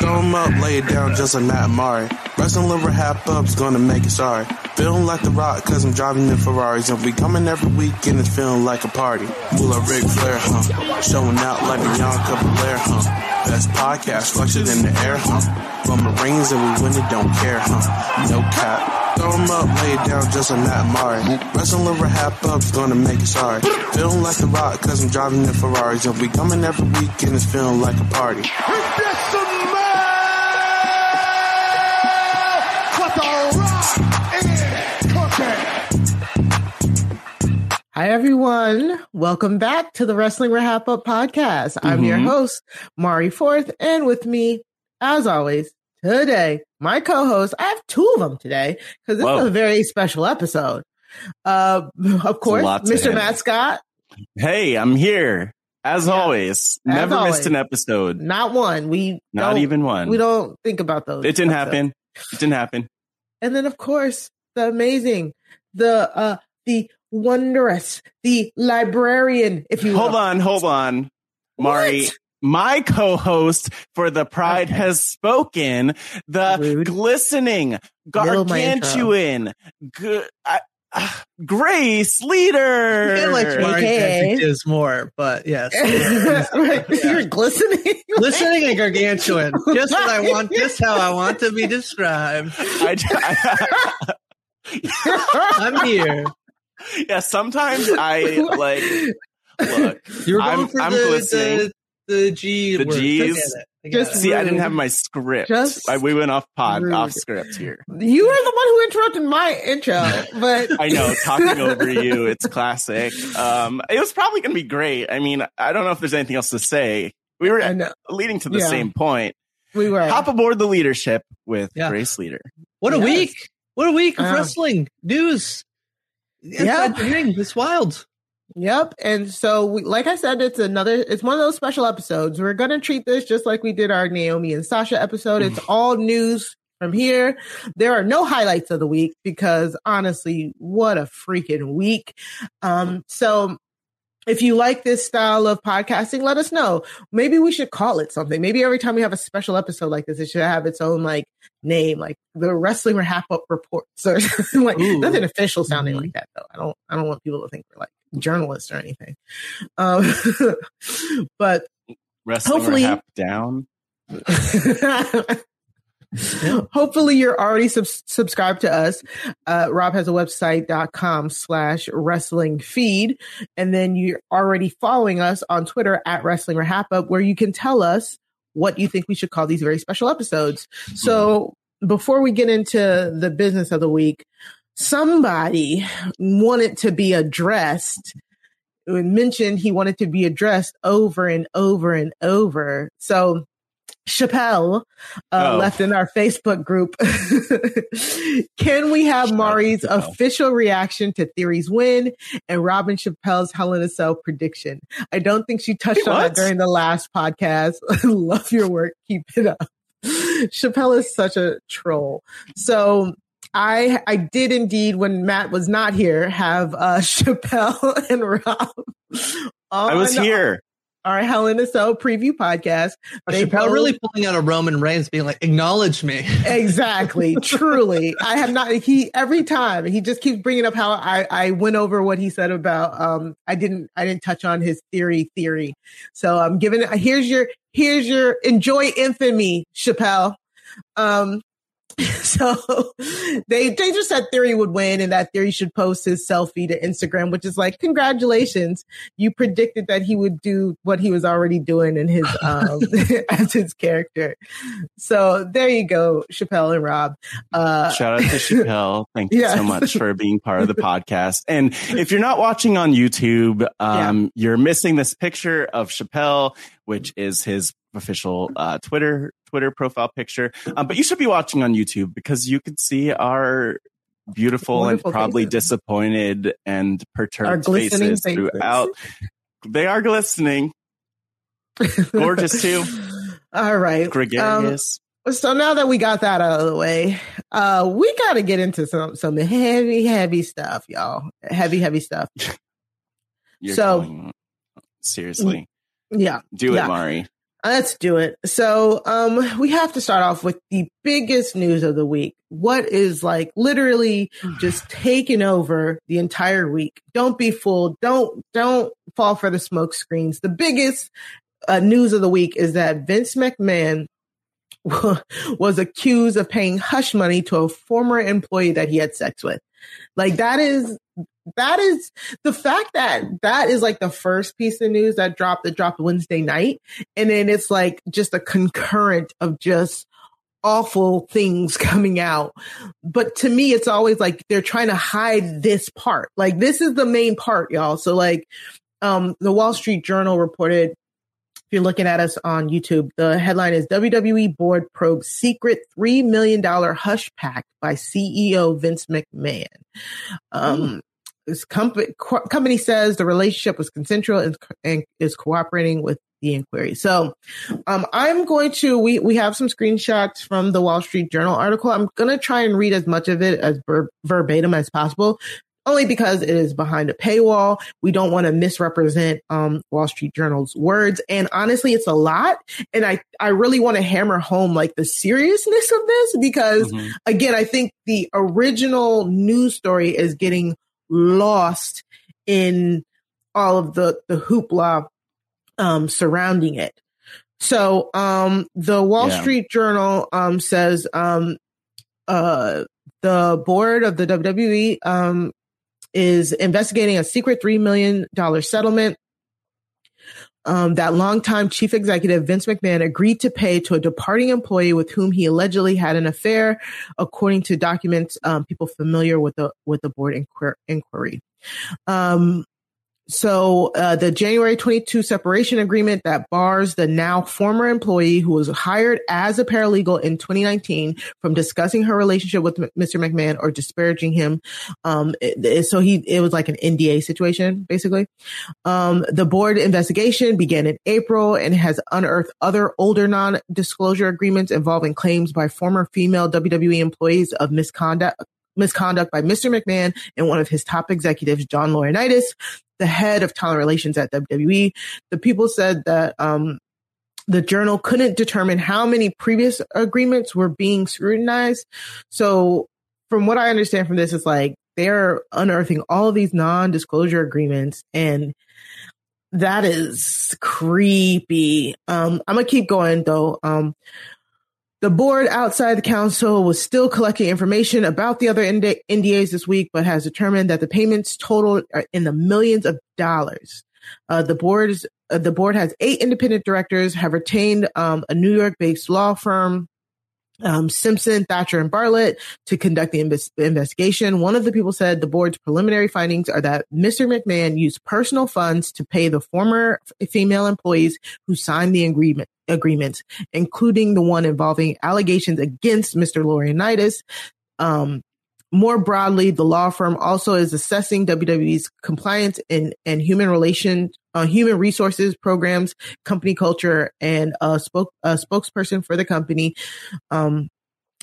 Throw 'em up, lay it down just like Matt Amari. Wrestling liver half up's gonna make it sorry. Feeling like the rock cause I'm driving in Ferraris and we coming every week and it's feeling like a party. Like Ric Flair, huh? Showing out like a Bianca Belair, huh? Best podcast, flush it in the air, huh? From the rings and we win it, don't care, huh? No cap. Throw 'em up, lay it down just like Matt Amari. Wrestling liver half up's gonna make it sorry. Feeling like the rock cause I'm driving in Ferraris and we coming every week and it's feeling like a party. Hi, everyone. Welcome back to the Wrestling RHAPup podcast. I'm your Mhm. host, Mari Forth, and with me, as always, today, my co-host. I have two of them today because this Whoa. is a very special episode. Uh, of course, Mr. Matt Scott. Hey, I'm here as Yeah. always. As Never always. missed an episode. not one. We Not even one. We don't think about those. It didn't episodes. happen. It didn't happen. And then, of course, the amazing, the uh, the wondrous, the librarian, if you will. Hold on, hold on. Mari, What? My co-host for the Pride Okay. has spoken. The Rude. glistening, Middle of my intro. gargantuan, g- I- ah, Grace Leeder. I like Mari AKA. is more, but yes. Right. You're glistening. glistening and gargantuan. Just what I want, just how I want to be described. I, I- I'm here. yeah, sometimes I like look. You were going I'm- for I'm the, glistening. the the G The words. Gs? get it. I get Just it. See, I didn't have my script. Just I, we went off pod, rude. off script here. You are the one who interrupted my intro, but I know, talking over you, it's classic. Um, it was probably going to be great. I mean, I don't know if there's anything else to say. We were leading to the Yeah. same point. we were. Hop aboard the leadership with Yeah. Grace Leeder. What a Yes. week! What a week of Yeah. wrestling news. Yeah. Inside the ring. It's wild. Yep. And so, we, like I said, it's another, it's one of those special episodes. We're going to treat this just like we did our Naomi and Sasha episode. It's all news from here. There are no highlights of the week because honestly, what a freaking week. Um, so if you like this style of podcasting, let us know. Maybe we should call it something. Maybe every time we have a special episode like this, it should have its own like name, like the Wrestling RHAPup Reports or something like Ooh. nothing official sounding Mhm. like that though. I don't I don't want people to think we're like journalists or anything. Um, but Wrestling Hopefully- down. hopefully you're already subs- subscribed to us. Uh, Rob has a website.com slash wrestling feed. And then you're already following us on Twitter at wrestling RHAPup where you can tell us what you think we should call these very special episodes. So before we get into the business of the week, somebody wanted to be addressed mentioned he wanted to be addressed over and over and over. So Chappelle uh, Oh. left in our Facebook group. Can we have Shout Mari's official reaction to Theory's win and Robin Chappelle's Hell in a Cell prediction? I don't think she touched on that during the last podcast. Love your work. Keep it up. Chappelle is such a troll. So I I did indeed when Matt was not here have uh Chappelle and Rob. I was here. Our Hell in a Cell preview podcast. They Chappelle both- really pulling out a Roman Reigns, being like, "Acknowledge me." exactly truly i have not he every time he just keeps bringing up how i i went over what he said about um i didn't i didn't touch on his theory theory so i'm giving it here's your here's your enjoy infamy chappelle um so they they just said theory would win and that theory should post his selfie to instagram which is like congratulations you predicted that he would do what he was already doing in his um as his character so there you go, Chappelle and Rob. Uh, Shout out to Chappelle. Thank you Yeah. so much for being part of the podcast. And if you're not watching on YouTube, um, you're missing this picture of Chappelle, which is his official uh, Twitter Twitter profile picture. Um, but you should be watching on YouTube because you can see our beautiful Wonderful and probably faces. disappointed and perturbed faces, faces. throughout. They are glistening, gorgeous too, All right. Um, gregarious. so now that we got that out of the way, uh, we got to get into some some heavy, heavy stuff, y'all. Heavy, heavy stuff. So- going- Seriously. Yeah. Do it, yeah. Mari. Let's do it. So, um, we have to start off with the biggest news of the week. What is like literally just taking over the entire week. Don't be fooled. Don't, don't fall for the smoke screens. The biggest uh, news of the week is that Vince McMahon was accused of paying hush money to a former employee that he had sex with. Like that is that is the fact that that is like the first piece of news that dropped that dropped Wednesday night. And then it's like just a concurrent of just awful things coming out. But to me, it's always like they're trying to hide this part. Like this is the main part, y'all. So like, um, the Wall Street Journal reported if you're looking at us on YouTube, the headline is WWE board probes secret $3 million hush pack by CEO Vince McMahon. Um, mm. This company, co- company says the relationship was consensual and, and is cooperating with the inquiry. So, um, I'm going to, we, we have some screenshots from the Wall Street Journal article. I'm going to try and read as much of it as ver- verbatim as possible only because it is behind a paywall. We don't want to misrepresent um, Wall Street Journal's words. And honestly, it's a lot. And I, I really want to hammer home like the seriousness of this because mm-hmm. again, I think the original news story is getting lost in all of the, the hoopla um, surrounding it. So um, the Wall yeah. Street Journal um, says um, uh, the board of the WWE um, is investigating a secret $3 million settlement um, that longtime chief executive Vince McMahon agreed to pay to a departing employee with whom he allegedly had an affair, according to documents um, people familiar with the with the board inquiry. Um, so uh, the January 22 separation agreement that bars the now former employee who was hired as a paralegal in 2019 from discussing her relationship with Mr. McMahon or disparaging him. Um, it, it, so he it was like an NDA situation basically. Um, the board investigation began in April and has unearthed other older non-disclosure agreements involving claims by former female WWE employees of misconduct misconduct by Mr. McMahon and one of his top executives, John Laurinaitis, the head of talent relations at WWE. The people said that um, the journal couldn't determine how many previous agreements were being scrutinized. So, from what I understand from this, it's like they're unearthing all these non-disclosure agreements and that is creepy. Um, I'm gonna keep going though. Um, the board outside the council was still collecting information about the other NDAs this week, but has determined that the payments total are in the millions of dollars. Uh, the board's uh, the board has eight independent directors, have retained um, a New York-based law firm um, Simpson, Thacher, and Bartlett to conduct the invest- investigation. One of the people said the board's preliminary findings are that Mr. McMahon used personal funds to pay the former female employees who signed the agreement agreements, including the one involving allegations against Mr. Laurinaitis. Um, more broadly, the law firm also is assessing WWE's compliance and, and human relations, uh, human resources programs, company culture, and a, spoke, a spokesperson for the company. Um,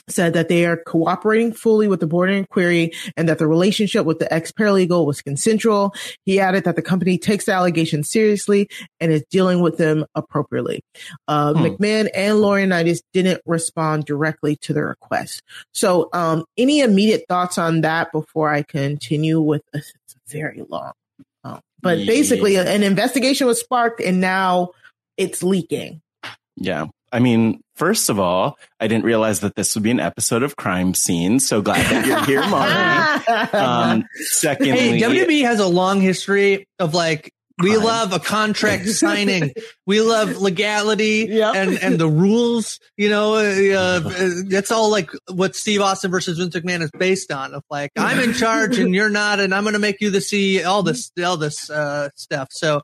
said that they are cooperating fully with the board inquiry and that the relationship with the ex paralegal was consensual. He added that the company takes the allegations seriously and is dealing with them appropriately. Uh, hmm. McMahon and Laurinaitis didn't respond directly to the request. So, um, any immediate thoughts on that before I continue with a, it's very long. Um, but yeah. basically, an investigation was sparked and now it's leaking. Yeah. I mean, first of all, I didn't realize that this would be an episode of Crime Scene. So glad that you're here, Mari. um, secondly, hey, WWE has a long history of like we Crime. love a contract signing. we love legality yep. and, and the rules, you know, uh, that's all like what Steve Austin versus Vince McMahon is based on of like, I'm in charge and you're not, and I'm going to make you the CEO, all this, all this, uh, stuff. So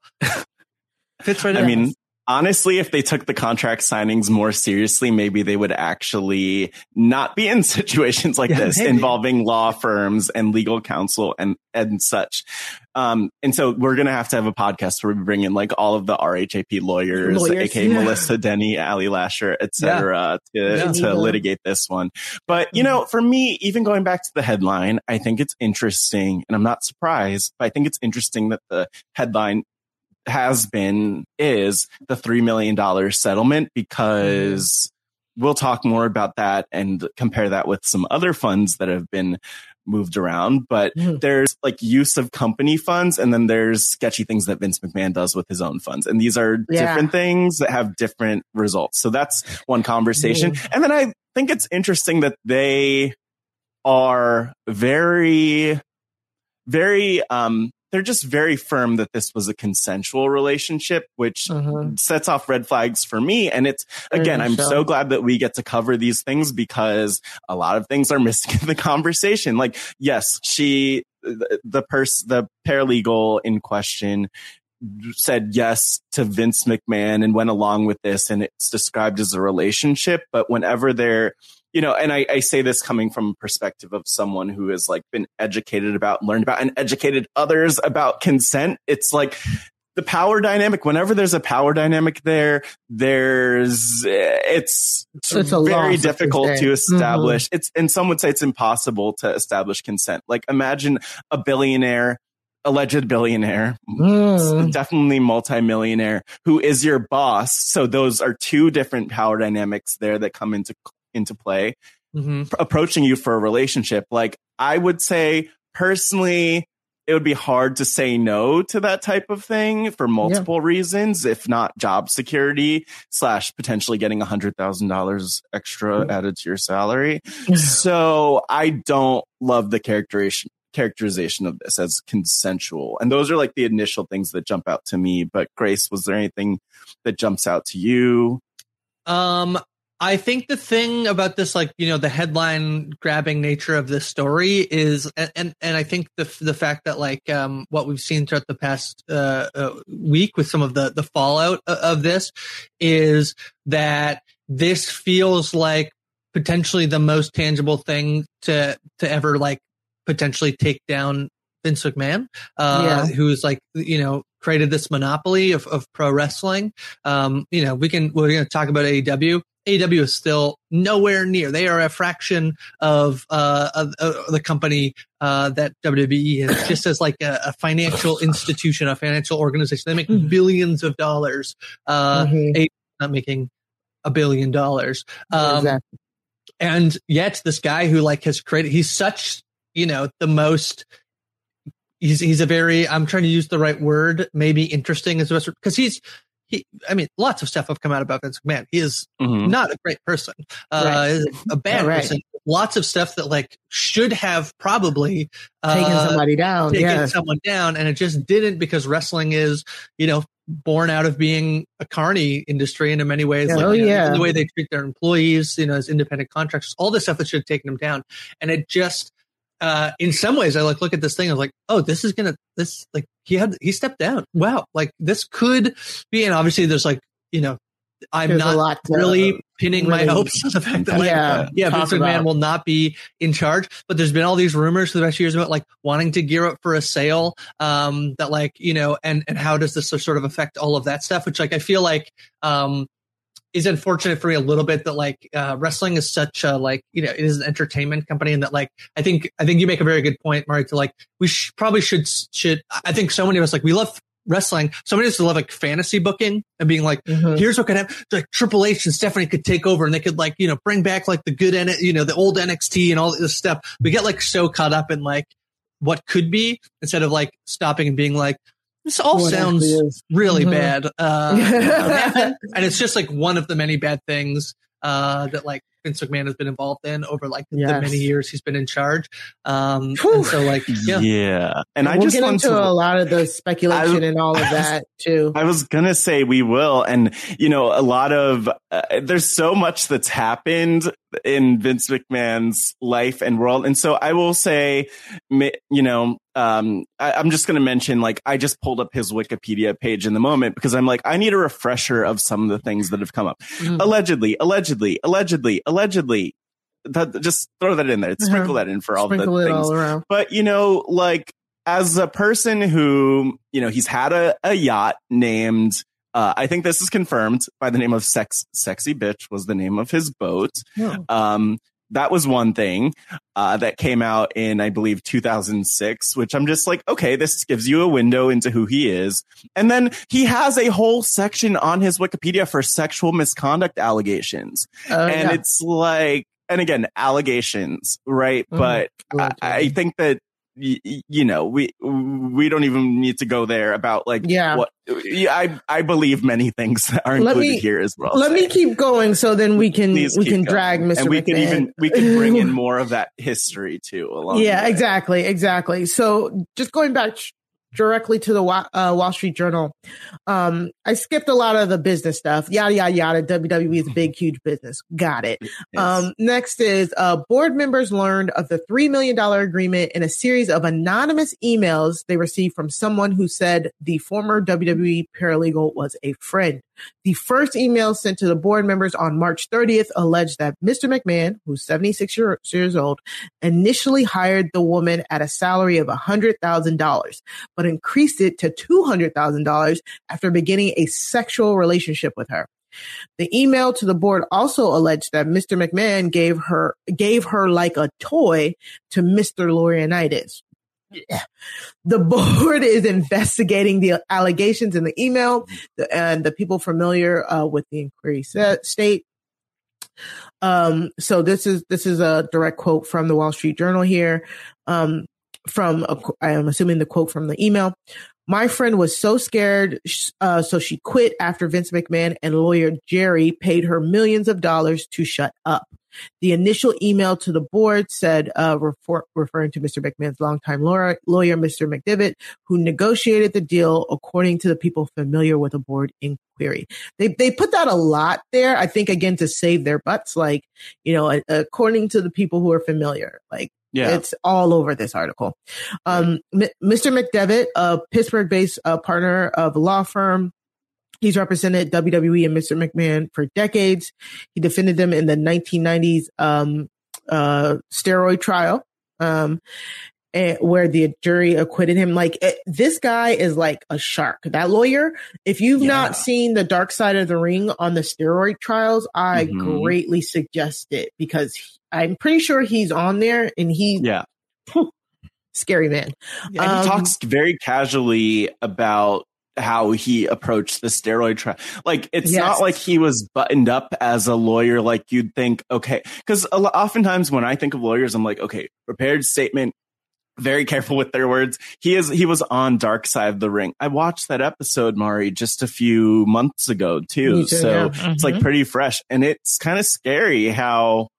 fits right I mean, honestly, if they took the contract signings more seriously, maybe they would actually not be in situations like yeah, this maybe. involving law firms and legal counsel and, and such. Um, and so we're going to have to have a podcast where we bring in like all of the RHAP lawyers, lawyers aka yeah. Melissa Denny, Ali Lasher, etc., yeah. to, to litigate this one. But, you know, for me, even going back to the headline, I think it's interesting and I'm not surprised, but I think it's interesting that the headline has been is the $3 million settlement because we'll talk more about that and compare that with some other funds that have been moved around, but mm. there's like use of company funds and then there's sketchy things that Vince McMahon does with his own funds. And these are yeah. different things that have different results. So that's one conversation. Mm. And then I think it's interesting that they are very, very, um, they're just very firm that this was a consensual relationship, which uh-huh. sets off red flags for me. And it's again, I'm so. so glad that we get to cover these things because a lot of things are missing in the conversation. Like, yes, she, the, the person, the paralegal in question said yes to Vince McMahon and went along with this and it's described as a relationship. But whenever they're you know, and I, I, say this coming from a perspective of someone who has like been educated about, learned about, and educated others about consent. It's like the power dynamic. Whenever there's a power dynamic there, there's it's, it's very difficult to establish. Mm-hmm. It's and some would say it's impossible to establish consent. Like imagine a billionaire alleged billionaire, mm. definitely multimillionaire, who is your boss. So those are two different power dynamics there that come into into play mm-hmm. approaching you for a relationship like i would say personally it would be hard to say no to that type of thing for multiple yeah. reasons, if not job security slash potentially getting a hundred thousand dollars extra mm-hmm. added to your salary. so I don't love the characterization characterization of this as consensual. And those are like the initial things that jump out to me. But Grace, was there anything that jumps out to you? Um, I think the thing about this, like you know, the headline grabbing nature of this story is, and and, and I think the the fact that like um, what we've seen throughout the past uh, uh, week with some of the the fallout of this is that this feels like potentially the most tangible thing to to ever like potentially take down Vince McMahon, uh, yeah. who's like you know created this monopoly of, of pro wrestling. Um, you know, we can we're going to talk about AEW. AW is still nowhere near. They are a fraction of, uh, of, of the company uh, that WWE is, just as like a, a, financial institution, a financial organization. They make mm-hmm. billions of dollars. Uh, mm-hmm. not making a billion dollars. Um, exactly. And yet, this guy who like has created, he's such, you know, the most. He's he's a very. I'm trying to use the right word. Maybe interesting is the best because he's he, I mean, lots of stuff have come out about Vince McMahon. He is mm-hmm. not a great person. Uh, right. a bad yeah, right. person. Lots of stuff that like should have probably uh, taken somebody down, taken yeah. someone down, and it just didn't because wrestling is, you know, born out of being a carny industry and in many ways. Yeah, like, oh you know, yeah, the way they treat their employees, you know, as independent contractors, all this stuff that should have taken them down, and it just uh, in some ways, I like look at this thing. I was like, oh, this is gonna this like he had he stepped down. Wow, like this could be. And obviously, there's like you know, I'm there's not really pinning really, my hopes on the fact that like, yeah, yeah, Vince McMahon will not be in charge. But there's been all these rumors for the past years about like wanting to gear up for a sale. Um, that like you know, and and how does this sort of affect all of that stuff? Which like I feel like um is unfortunate for me a little bit that like uh, wrestling is such a like you know it is an entertainment company and that like I think I think you make a very good point, Mari. To like we sh- probably should should I think so many of us like we love wrestling. So many of us love like fantasy booking and being like, mm-hmm. here's what could happen. Like Triple H and Stephanie could take over and they could like you know bring back like the good N- you know the old NXT and all this stuff. We get like so caught up in like what could be instead of like stopping and being like this all what sounds really mm-hmm. bad. Uh, and it's just like one of the many bad things uh, that like Vince McMahon has been involved in over like yes. the many years he's been in charge. Um, and so like, yeah. yeah. And, I we'll just get into to, a lot of the speculation I, and all of that too. I was going to say we will. And, you know, a lot of, uh, there's so much that's happened in Vince McMahon's life and world. And so I will say, you know, um, I, am just going to mention, like, I just pulled up his Wikipedia page in the moment because I'm like, I need a refresher of some of the things that have come up. Mm. Allegedly, allegedly, allegedly, allegedly. That, just throw that in there. Uh-huh. Sprinkle that in for all Sprinkle the things. All but, you know, like, as a person who, you know, he's had a, a yacht named, uh, I think this is confirmed by the name of Sex, Sexy Bitch was the name of his boat. Um, that was one thing uh, that came out in, I believe, 2006, which I'm just like, okay, this gives you a window into who he is. And then he has a whole section on his Wikipedia for sexual misconduct allegations. Uh, and yeah. it's like, and again, allegations, right? Mm-hmm. But I, I think that you know, we we don't even need to go there about like yeah. what I I believe many things are included me, here as well. Let me keep going so then we can Please we can going. drag Mr. And we McMahon. can even we can bring in more of that history too along. Yeah, exactly, exactly. So just going back directly to the uh, Wall Street Journal. Um, I skipped a lot of the business stuff. Yada yada yada. WWE is a big, huge business. Got it. Um, next is uh, board members learned of the three million dollar agreement in a series of anonymous emails they received from someone who said the former WWE paralegal was a friend. The first email sent to the board members on March 30th alleged that Mr. McMahon, who's 76 year, years old, initially hired the woman at a salary of $100,000, but increased it to $200,000 after beginning a sexual relationship with her. The email to the board also alleged that Mr. McMahon gave her gave her like a toy to Mr. Laurinaitis. The board is investigating the allegations in the email, and the people familiar uh, with the inquiry state. Um, so this is this is a direct quote from the Wall Street Journal here. Um, from a, I am assuming the quote from the email. My friend was so scared, uh, so she quit after Vince McMahon and lawyer Jerry paid her millions of dollars to shut up. The initial email to the board said, uh, refer- referring to Mr. McMahon's longtime lawyer, lawyer, Mr. McDevitt, who negotiated the deal according to the people familiar with the board inquiry. They, they put that a lot there, I think, again, to save their butts. Like, you know, according to the people who are familiar, like, yeah. It's all over this article. Um, M- Mr. McDevitt, a Pittsburgh based uh, partner of a law firm, He's represented WWE and Mr. McMahon for decades. He defended them in the 1990s um, uh, steroid trial, um, and, where the jury acquitted him. Like it, this guy is like a shark. That lawyer. If you've yeah. not seen the Dark Side of the Ring on the steroid trials, I mm-hmm. greatly suggest it because I'm pretty sure he's on there, and he yeah. scary man. Yeah, um, he talks very casually about how he approached the steroid trial. Like it's yes. not like he was buttoned up as a lawyer like you'd think, okay, cuz oftentimes when I think of lawyers I'm like, okay, prepared statement, very careful with their words. He is he was on Dark Side of the Ring. I watched that episode Mari just a few months ago too. too so yeah. mm-hmm. it's like mm-hmm. pretty fresh and it's kind of scary how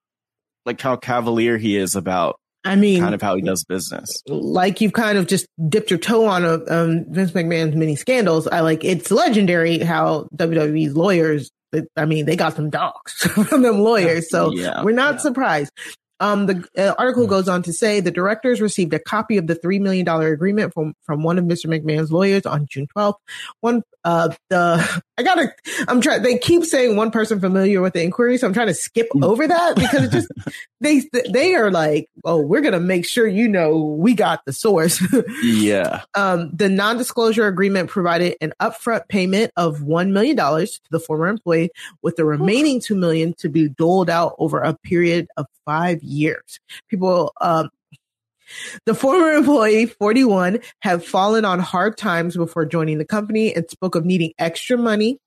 like how cavalier he is about I mean, kind of how he does business. Like you've kind of just dipped your toe on a, um, Vince McMahon's many scandals. I like it's legendary how WWE's lawyers. I mean, they got some dogs from them lawyers, so yeah, we're not yeah. surprised. Um, the uh, article goes on to say the directors received a copy of the $3 million agreement from, from one of Mr. McMahon's lawyers on June 12th. One, uh, the, I gotta, I'm trying, they keep saying one person familiar with the inquiry. So I'm trying to skip mm. over that because it just, they, they are like, oh, we're to make sure you know we got the source. yeah. Um, the non-disclosure agreement provided an upfront payment of $1 million to the former employee with the remaining 2 million to be doled out over a period of five years. People, um, the former employee, 41, have fallen on hard times before joining the company and spoke of needing extra money.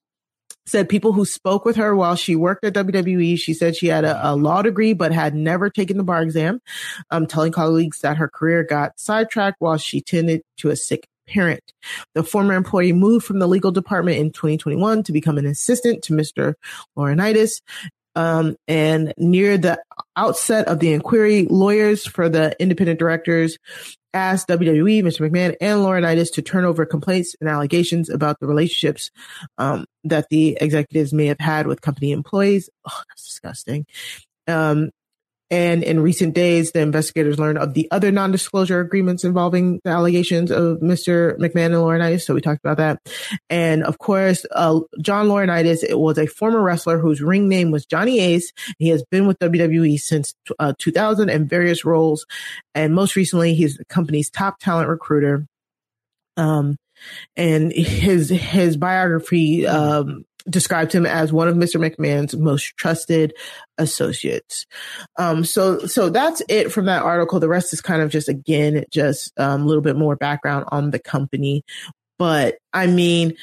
Said people who spoke with her while she worked at WWE, she said she had a, a law degree but had never taken the bar exam, um, telling colleagues that her career got sidetracked while she tended to a sick parent. The former employee moved from the legal department in 2021 to become an assistant to Mr. Laurinaitis um, and near the outset of the inquiry, lawyers for the independent directors asked WWE, Mr. McMahon, and Laurinaitis to turn over complaints and allegations about the relationships um, that the executives may have had with company employees. Oh, that's disgusting. Um, and in recent days, the investigators learned of the other non-disclosure agreements involving the allegations of Mr. McMahon and Laurinaitis. So we talked about that. And of course, uh, John Laurinaitis it was a former wrestler whose ring name was Johnny Ace. He has been with WWE since uh, 2000 in various roles. And most recently, he's the company's top talent recruiter. Um, and his, his biography, um, described him as one of Mr. McMahon's most trusted associates. Um, so, so that's it from that article. The rest is kind of just, again, just um, a little bit more background on the company. But I mean,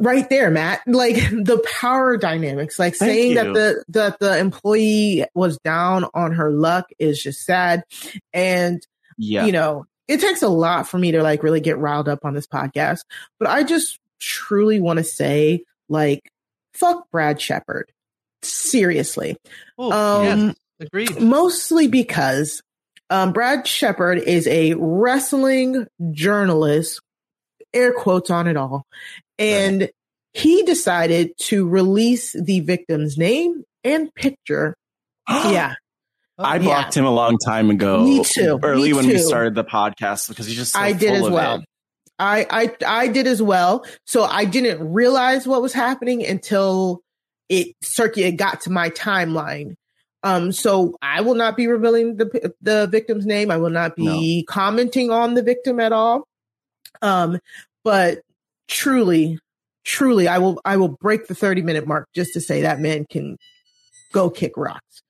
right there, Matt, like the power dynamics, like Thank saying you. that the, that the employee was down on her luck is just sad. And, yeah. you know, it takes a lot for me to like really get riled up on this podcast, but I just truly want to say, like, fuck Brad Shepard. Seriously. Oh, um, yes, agreed. Mostly because um, Brad Shepard is a wrestling journalist, air quotes on it all. And right. he decided to release the victim's name and picture. yeah. I blocked yeah. him a long time ago. Me too. Early Me when too. we started the podcast because he's just so I did as well. It. I, I, I did as well. So I didn't realize what was happening until it circuit got to my timeline. Um, so I will not be revealing the, the victim's name. I will not be no. commenting on the victim at all. Um, but truly, truly, I will, I will break the 30 minute mark just to say that man can go kick rocks.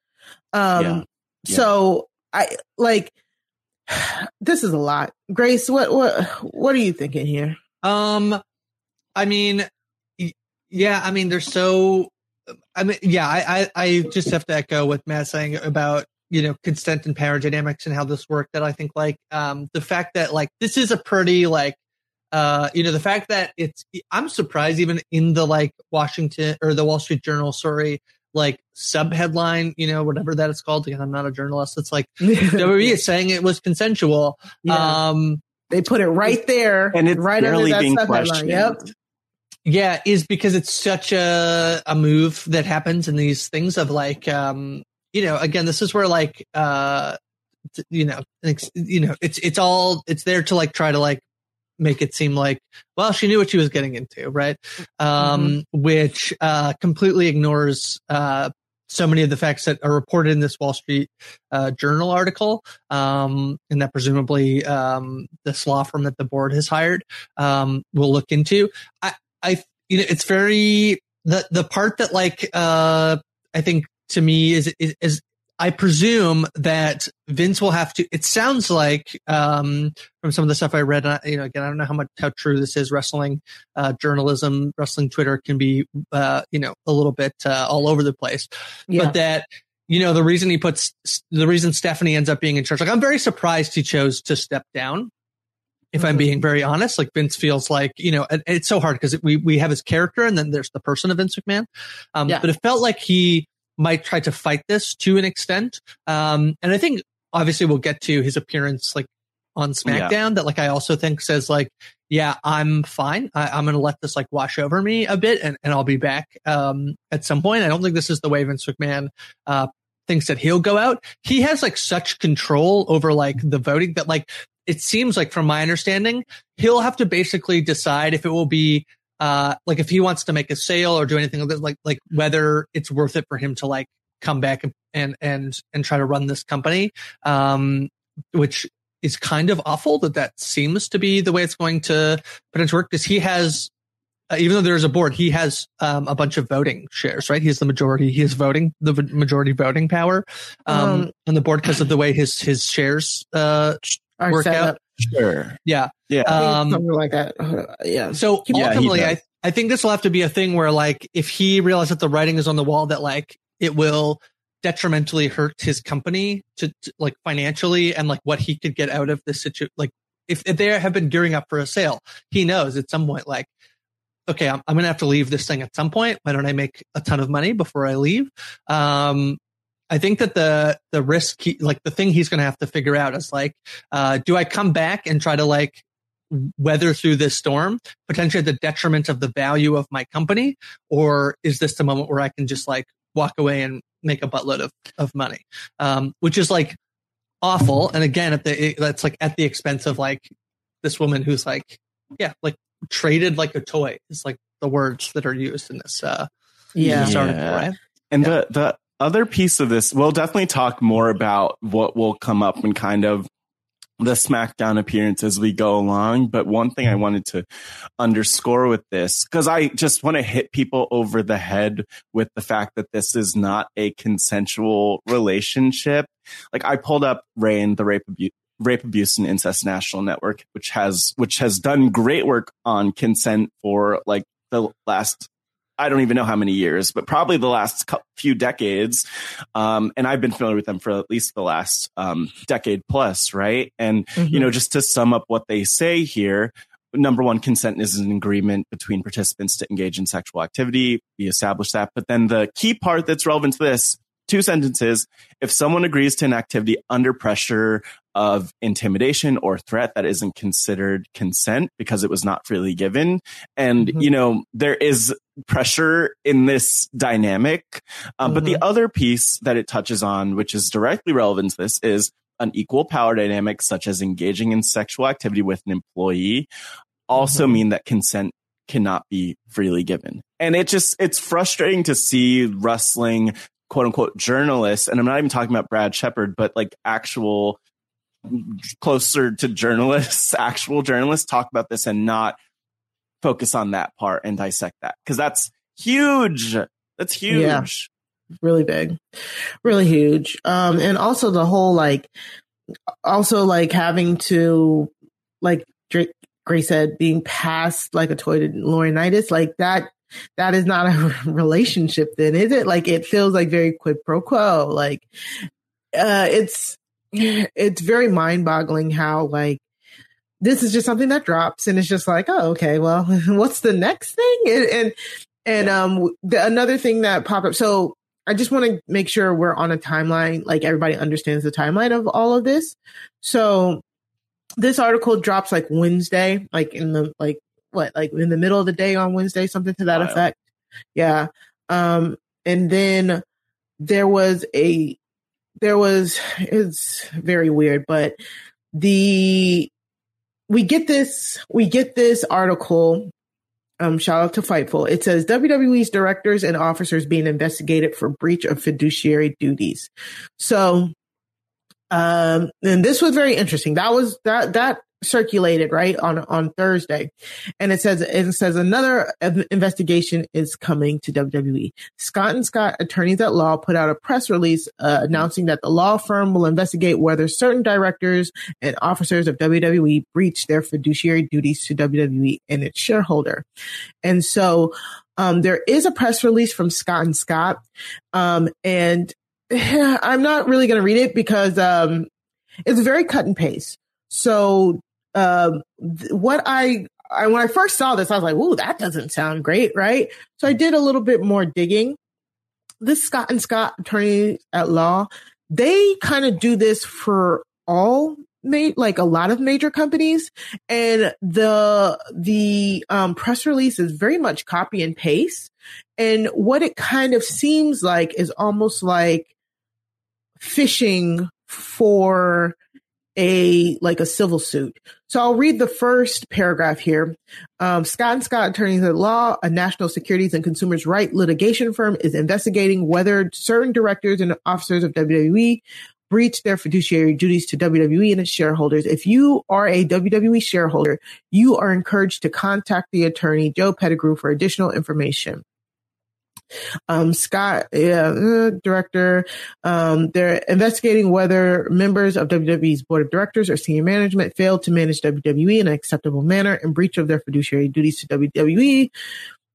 Um, yeah. Yeah. so I like, this is a lot. Grace, what what what are you thinking here? Um, I mean, yeah, I mean, they're so. I mean, yeah, I, I, I just have to echo what Matt's saying about you know consent and power dynamics and how this worked. That I think like um the fact that like this is a pretty like uh you know the fact that it's I'm surprised even in the like Washington or the Wall Street Journal story like sub headline, you know, whatever that is called. Again, I'm not a journalist. It's like WWE is saying it was consensual. Yeah. Um, they put it right there, and it's right under that sub headline. Yep. Yeah, is because it's such a a move that happens in these things of like, um, you know, again, this is where like, uh, you know, you know, it's it's all it's there to like try to like make it seem like, well, she knew what she was getting into, right? Um, mm-hmm. which, uh, completely ignores, uh, so many of the facts that are reported in this Wall Street uh, Journal article, um, and that presumably um, this law firm that the board has hired um, will look into. I, I, you know, it's very the the part that like uh, I think to me is is, is I presume that Vince will have to. It sounds like um, from some of the stuff I read, you know, again, I don't know how much how true this is. Wrestling uh, journalism, wrestling Twitter can be, uh, you know, a little bit uh, all over the place. Yeah. But that you know, the reason he puts the reason Stephanie ends up being in charge. Like, I'm very surprised he chose to step down. If mm-hmm. I'm being very honest, like Vince feels like, you know, it's so hard because we, we have his character and then there's the person of Vince McMahon. Um, yeah. but it felt like he might try to fight this to an extent. Um, and I think obviously we'll get to his appearance like on SmackDown yeah. that like I also think says like, yeah, I'm fine. I, am going to let this like wash over me a bit and, and I'll be back, um, at some point. I don't think this is the way Vince McMahon, uh, thinks that he'll go out. He has like such control over like the voting that like, it seems like from my understanding, he'll have to basically decide if it will be uh, like if he wants to make a sale or do anything like like like whether it's worth it for him to like come back and and and try to run this company, um, which is kind of awful that that seems to be the way it's going to potentially work because he has. Uh, even though there's a board, he has um, a bunch of voting shares, right? He has the majority. He is voting the majority voting power um, um, on the board because of the way his his shares uh, work out. Up. Sure. Yeah. Yeah. Um, something like that. Yeah. So ultimately, yeah, I, I think this will have to be a thing where like, if he realizes that the writing is on the wall, that like it will detrimentally hurt his company to, to like financially and like what he could get out of this situation. Like if, if, they have been gearing up for a sale, he knows at some point, like, okay, I'm, I'm going to have to leave this thing at some point. Why don't I make a ton of money before I leave? Um, I think that the the risk, he, like the thing he's going to have to figure out is like, uh, do I come back and try to like weather through this storm, potentially at the detriment of the value of my company, or is this the moment where I can just like walk away and make a buttload of of money, um, which is like awful. And again, at the that's like at the expense of like this woman who's like, yeah, like traded like a toy. It's like the words that are used in this. Uh, yeah, this article, right? And yeah. the the other piece of this, we'll definitely talk more about what will come up and kind of the SmackDown appearance as we go along. But one thing I mm-hmm. wanted to underscore with this, because I just want to hit people over the head with the fact that this is not a consensual relationship. Like I pulled up RAINN, the rape abuse. Rape Abuse and Incest National Network, which has which has done great work on consent for like the last I don't even know how many years, but probably the last few decades. Um, and I've been familiar with them for at least the last um, decade plus, right? And, mm-hmm. you know, just to sum up what they say here, number one, consent is an agreement between participants to engage in sexual activity. We established that. But then the key part that's relevant to this two sentences. If someone agrees to an activity under pressure of intimidation or threat, that isn't considered consent because it was not freely given. And, mm-hmm. you know, there is pressure in this dynamic. Um, mm-hmm. But the mm-hmm. other piece that it touches on, which is directly relevant to this, is an equal power dynamic, such as engaging in sexual activity with an employee, also mm-hmm. mean that consent cannot be freely given. And it just, it's frustrating to see wrestling quote unquote journalists, and I'm not even talking about Brad Shepard, but like actual closer to journalists, actual journalists talk about this and not focus on that part and dissect that because that's huge. That's huge. Yeah, really big, really huge. Um, and also the whole like, also like having to like Grace said, being passed like a toy to Laurinaitis, like that that is not a relationship then, is it? Like it feels like very quid pro quo. Like uh it's it's very mind boggling how like this is just something that drops and it's just like, oh, okay, well, what's the next thing? And and, and um the, another thing that popped up. So I just want to make sure we're on a timeline, like everybody understands the timeline of all of this. So this article drops like Wednesday, like in the like what like in the middle of the day on Wednesday, something to that Wild. effect. Yeah. Um, and then there was a there was it's very weird, but the we get this we get this article um, shout out to Fightful. It says WWE's directors and officers being investigated for breach of fiduciary duties. So, um, and this was very interesting. That was that that circulated right on on Thursday, and it says it says another investigation is coming to WWE. Scott and Scott attorneys at law put out a press release uh, announcing that the law firm will investigate whether certain directors and officers of WWE breached their fiduciary duties to WWE and its shareholder, and so. Um, there is a press release from Scott and Scott, um, and I'm not really going to read it because um, it's very cut and paste. So um, th- what I, I, when I first saw this, I was like, "Ooh, that doesn't sound great, right?" So I did a little bit more digging. This Scott and Scott attorney at law, they kind of do this for all made like a lot of major companies and the the um, press release is very much copy and paste and what it kind of seems like is almost like fishing for a like a civil suit. So I'll read the first paragraph here. Um, Scott and Scott Attorneys at Law, a national securities and consumers right litigation firm, is investigating whether certain directors and officers of WWE breached their fiduciary duties to WWE and its shareholders. If you are a WWE shareholder, you are encouraged to contact the attorney Joe Pettigrew for additional information. Um, Scott, yeah, uh, director, um, they're investigating whether members of WWE's board of directors or senior management failed to manage WWE in an acceptable manner in breach of their fiduciary duties to WWE.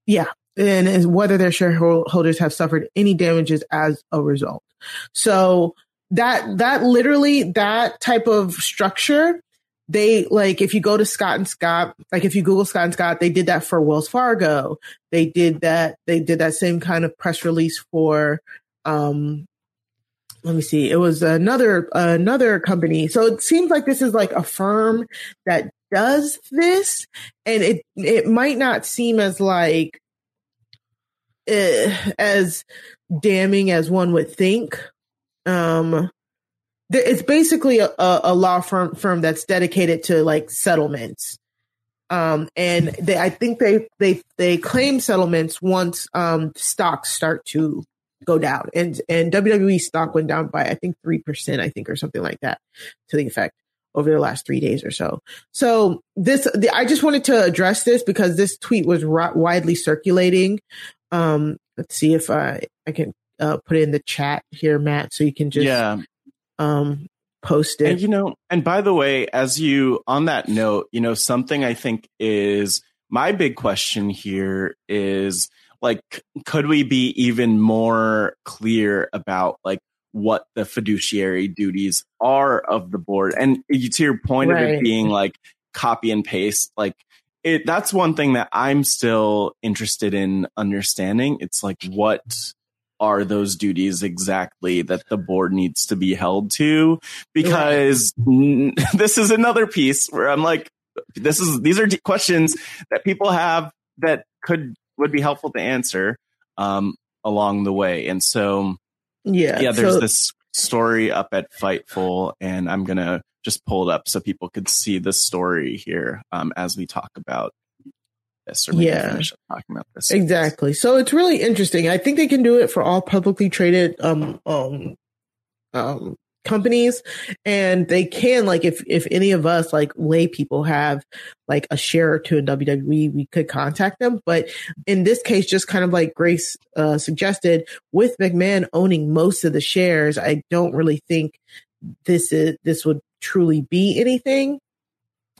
Yeah. And whether their shareholders have suffered any damages as a result. So that, that literally, that type of structure they like if you go to Scott and Scott, like if you Google Scott and Scott, they did that for Wells Fargo. They did that. They did that same kind of press release for. um let me see. It was another another company. So it seems like this is like a firm that does this, and it it might not seem as like uh, as damning as one would think. Um, it's basically a, a law firm firm that's dedicated to like settlements. Um, and they, I think they, they, they claim settlements once, um, stocks start to go down and, and WWE stock went down by, I think 3%, I think, or something like that to the effect over the last three days or so. So this, the, I just wanted to address this because this tweet was ri- widely circulating. Um, let's see if I, I can uh, put it in the chat here, Matt, so you can just yeah. Um, post it. And you know, and by the way, as you on that note, you know, something I think is my big question here is like, could we be even more clear about like what the fiduciary duties are of the board? And to your point right. of it being like copy and paste, like it, that's one thing that I'm still interested in understanding. It's like, what are those duties exactly that the board needs to be held to? Because right. this is another piece where I'm like, this is, these are questions that people have that could, would be helpful to answer, um, along the way. And so, yeah, yeah, there's so, this story up at Fightful and I'm going to just pull it up so people could see the story here, um, as we talk about this or maybe yeah. finish up talking about this. Exactly. So it's really interesting. I think they can do it for all publicly traded um um um companies and they can like if if any of us like lay people have like a share or two in WWE we could contact them but in this case just kind of like Grace uh suggested with McMahon owning most of the shares I don't really think this is this would truly be anything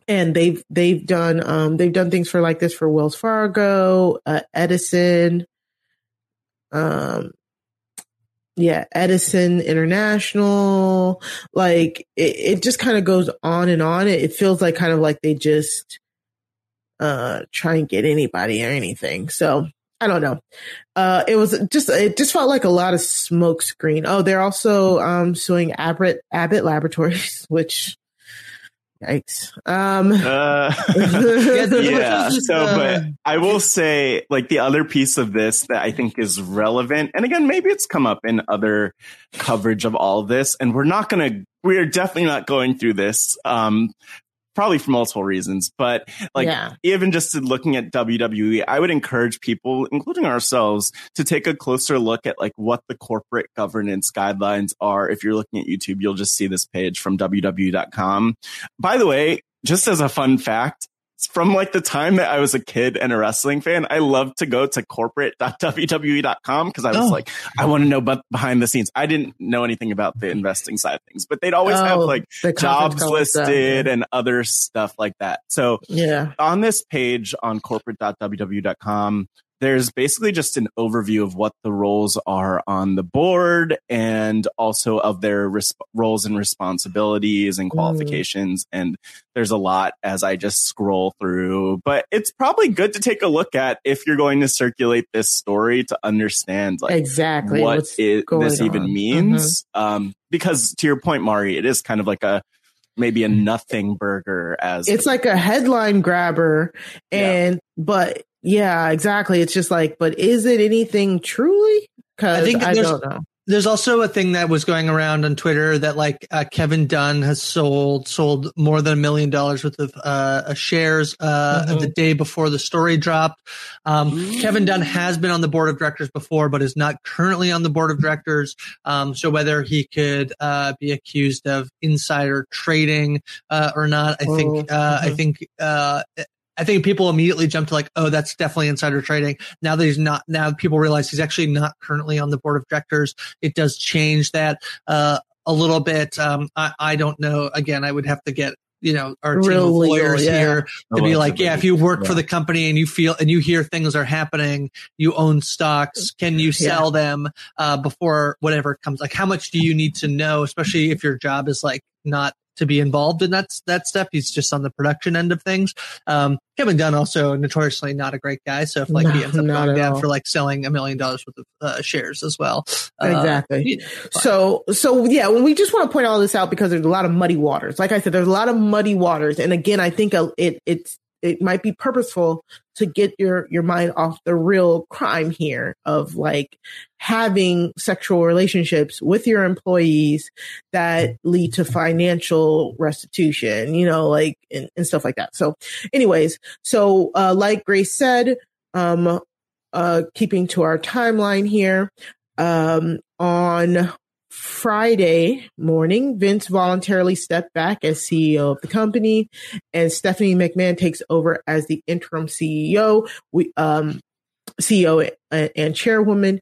and they've they've done um they've done things for like this for Wells Fargo, uh, Edison, um, yeah, Edison International. Like it, it just kind of goes on and on. It, it feels like kind of like they just uh try and get anybody or anything. So I don't know. Uh, it was just, it just felt like a lot of smoke screen. Oh, they're also, um, suing Abbott, Abbott Laboratories, which Yikes. Um, uh, yeah. So, but I will say, like, the other piece of this that I think is relevant, and again, maybe it's come up in other coverage of all this, and we're not going to, we are definitely not going through this um, probably for multiple reasons, but like yeah. even just looking at WWE, I would encourage people, including ourselves, to take a closer look at like what the corporate governance guidelines are. If you're looking at YouTube, you'll just see this page from WWE.com. By the way, just as a fun fact, from like the time that I was a kid and a wrestling fan, I loved to go to corporate.wwe.com because I was oh. like, I want to know about behind the scenes. I didn't know anything about the investing side of things, but they'd always oh, have like jobs listed stuff, and other stuff like that. So yeah, on this page on corporate.wwe.com, there's basically just an overview of what the roles are on the board and also of their res- roles and responsibilities and mm. qualifications. Mm. And there's a lot as I just scroll through, but it's probably good to take a look at if you're going to circulate this story to understand like exactly what it, this even means. Mm-hmm. Um, because to your point, Mari, it is kind of like a, maybe a nothing burger as it's like a headline grabber and. But yeah, exactly. It's just like, but is it anything truly? Because I, think I don't know. There's also a thing that was going around on Twitter that like uh, Kevin Dunn has sold sold more than a million dollars worth of uh, shares uh, mm-hmm. the day before the story dropped. Um, mm-hmm. Kevin Dunn has been on the board of directors before, but is not currently on the board of directors. Um, so whether he could uh, be accused of insider trading uh, or not, I think uh, mm-hmm. I think I think people immediately jump to like, oh, that's definitely insider trading. Now that he's not, now people realize he's actually not currently on the board of directors. It does change that uh, a little bit. Um, I, I don't know. Again, I would have to get you know our team of lawyers yeah. here to be like, yeah, if you work yeah. for the company and you feel and you hear things are happening, you own stocks, can you sell yeah. them uh, before whatever comes? Like, how much do you need to know, especially if your job is like not to be involved in that that stuff. He's just on the production end of things. Um, Kevin Dunn also notoriously not a great guy. So if like no, he ends up going down all. for like selling a million dollars worth of uh, shares as well. Uh, exactly. so so yeah, when we just want to point all this out because there's a lot of muddy waters. Like I said, there's a lot of muddy waters, and again, I think it it's it might be purposeful to get your your mind off the real crime here of like having sexual relationships with your employees that lead to financial restitution you know like and, and stuff like that. So anyways so uh like grace said um uh keeping to our timeline here um on Friday morning, Vince voluntarily stepped back as CEO of the company, and Stephanie McMahon takes over as the interim CEO. We um, CEO and, and chairwoman.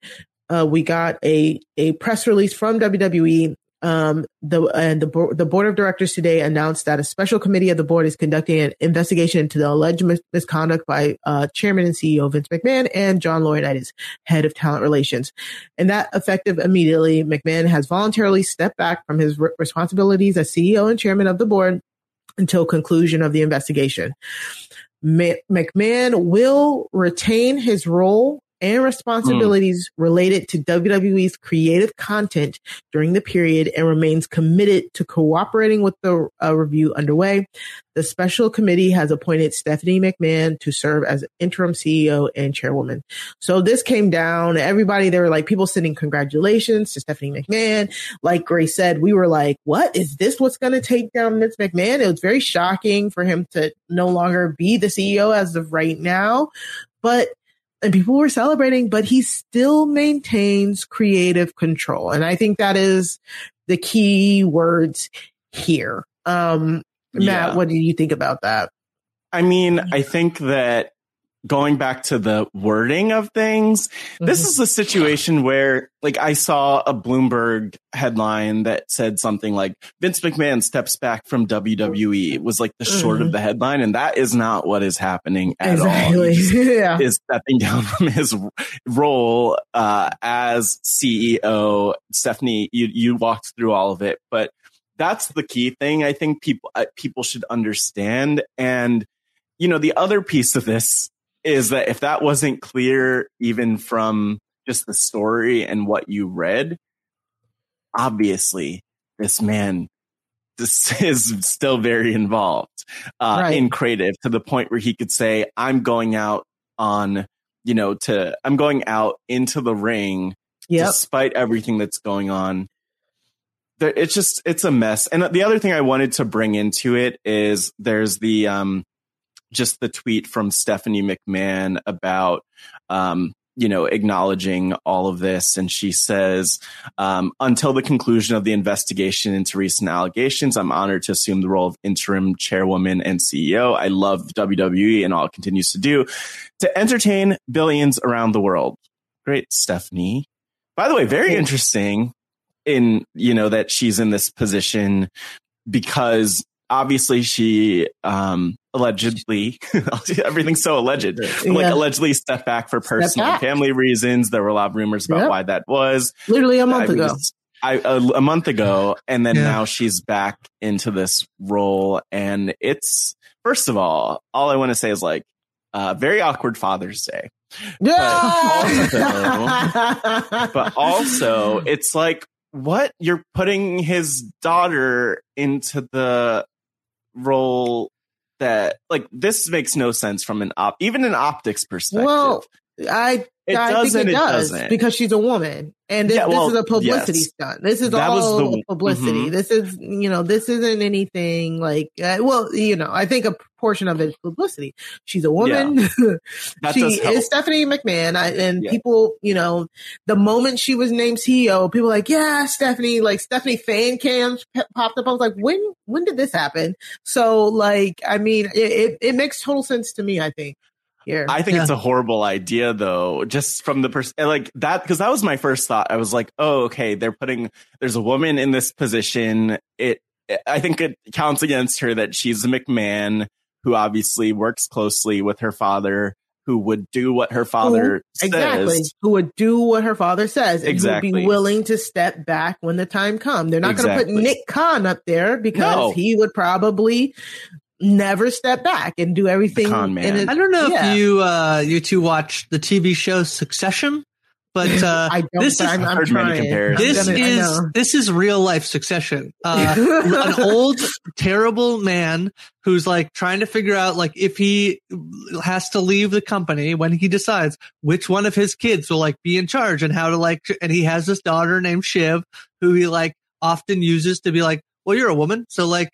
Uh, we got a a press release from WWE um, the and the board, the board of directors today announced that a special committee of the board is conducting an investigation into the alleged mis- misconduct by uh, Chairman and CEO Vince McMahon and John Laurinaitis, head of talent relations, and that effective immediately. McMahon has voluntarily stepped back from his re- responsibilities as CEO and chairman of the board until conclusion of the investigation. McMahon will retain his role and responsibilities mm. related to WWE's creative content during the period and remains committed to cooperating with the uh, review underway. The special committee has appointed Stephanie McMahon to serve as interim CEO and chairwoman. So this came down. Everybody, there were like people sending congratulations to Stephanie McMahon. Like Grace said, we were like, what is this? What's going to take down Vince McMahon? It was very shocking for him to no longer be the CEO as of right now. But and people were celebrating, but he still maintains creative control. And I think that is the key words here. Um, Matt, yeah. what do you think about that? I mean, I think that going back to the wording of things, mm-hmm. this is a situation where, like, I saw a Bloomberg headline that said something like Vince McMahon steps back from WWE. It was like the mm-hmm. short of mm-hmm. the headline, and that is not what is happening at exactly. all. yeah. Is stepping down from his role uh, as CEO. Stephanie, you you walked through all of it, but that's the key thing. I think people uh, people should understand and you know, the other piece of this is that if that wasn't clear even from just the story and what you read, obviously this man this is still very involved uh, right. in creative to the point where he could say, I'm going out on, you know, to, I'm going out into the ring yep. despite everything that's going on. There, It's just, it's a mess. And the other thing I wanted to bring into it is there's the, um, just the tweet from Stephanie McMahon about, um, you know, acknowledging all of this. And she says, um, until the conclusion of the investigation into recent allegations, I'm honored to assume the role of interim chairwoman and CEO. I love WWE and all it continues to do to entertain billions around the world. Great, Stephanie. By the way, very interesting in, you know, that she's in this position because obviously she um allegedly everything's so alleged yeah. like allegedly stepped back for personal back. and family reasons there were a lot of rumors about yep. why that was literally a month I ago I, a, a, month ago and then yeah. now she's back into this role and it's first of all all i want to say is like uh, very awkward father's day yeah. But also, but also it's like what you're putting his daughter into the role that like this makes no sense from an op even an optics perspective. Well, I it I does think it, it does doesn't. because she's a woman, and this, yeah, well, this is a publicity yes. stunt. This is that all the, publicity. Mm-hmm. This is you know this isn't anything like uh, well you know I think a portion of it is publicity. She's a woman. Yeah. she is Stephanie McMahon, I, and yeah. people you know the moment she was named CEO, people like yeah Stephanie like Stephanie fan cams popped up. I was like when when did this happen? So like I mean it, it, it makes total sense to me. I think here. I think yeah. it's a horrible idea though, just from the person like that, because that was my first thought. I was like, oh, okay, they're putting, there's a woman in this position. It, I think it counts against her that she's a McMahon who obviously works closely with her father who would do what her father who, exactly who would do what her father says and exactly would be willing to step back when the time comes they're not exactly. going to put nick khan up there because no. he would probably never step back and do everything. Con man. I don't know yeah. if you uh, you two watch the TV show Succession, but uh, I don't, this is I'm, I'm trying. This gonna, is this is real life Succession. Uh, an old terrible man who's like trying to figure out like if he has to leave the company when he decides which one of his kids will like be in charge and how to like and he has this daughter named Shiv who he like often uses to be like well you're a woman so like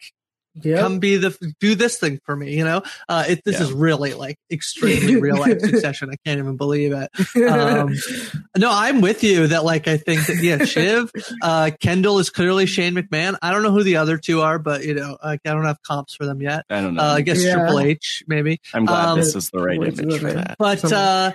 yep. come be the do this thing for me you know uh it, this yeah. is really like extremely real life succession i can't even believe it um no i'm with you that like i think that yeah shiv uh kendall is clearly shane mcmahon i don't know who the other two are but you know i don't have comps for them yet i don't know uh, i guess yeah. triple h maybe i'm glad um, this is the right image for that but uh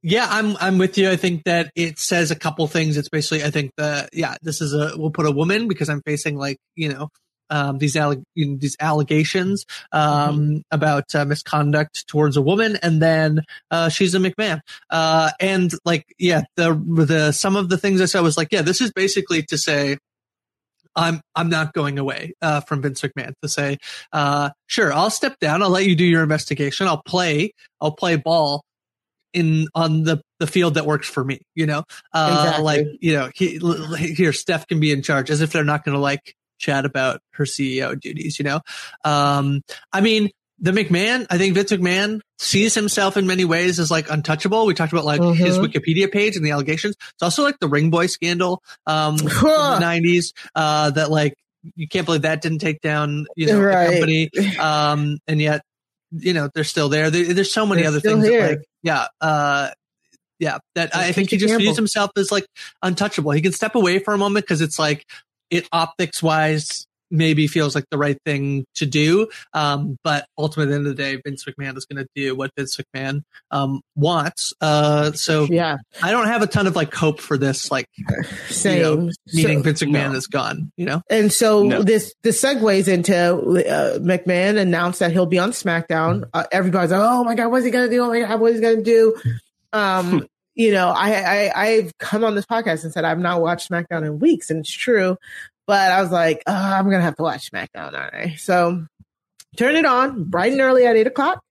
yeah, I'm I'm with you. I think that it says a couple things. It's basically I think that yeah, this is a we'll put a woman because I'm facing like you know um, these alleg- these allegations um, mm-hmm. about uh, misconduct towards a woman, and then uh, she's a McMahon. Uh, and like, yeah, the the some of the things I said was like, yeah, this is basically to say. I'm I'm not going away uh, from Vince McMahon to say, uh, sure, I'll step down. I'll let you do your investigation. I'll play. I'll play ball in on the the field that works for me. You know, uh, exactly. like you know, he, here Steph can be in charge, as if they're not going to like chat about her CEO duties, you know? Um, I mean, the McMahon, I think Vince McMahon sees himself in many ways as like untouchable. We talked about like mm-hmm. his Wikipedia page and the allegations. It's also like the Ring Boy scandal, um, in the nineties, uh, that like, you can't believe that didn't take down, you know, right. the company. Um, and yet, you know, they're still there. there there's so many they're other things that, like, yeah, uh, yeah, that I think he just views himself as like untouchable. He can step away for a moment because it's like it optics wise maybe feels like the right thing to do. Um, but ultimately, at the end of the day, Vince McMahon is going to do what Vince McMahon um, wants. Uh, so yeah, I don't have a ton of like hope for this. Like, same you know, meaning so, Vince McMahon no. is gone. You know, and so no. this this segues into uh, McMahon announced that he'll be on SmackDown. Uh, everybody's like, oh my god, what's he going to do? Oh my god, what is he going to do? Um, you know, I, I I've come on this podcast and said I've not watched SmackDown in weeks, and it's true. But I was like, oh, I'm gonna have to watch SmackDown, aren't I? So turn it on bright and early at eight o'clock.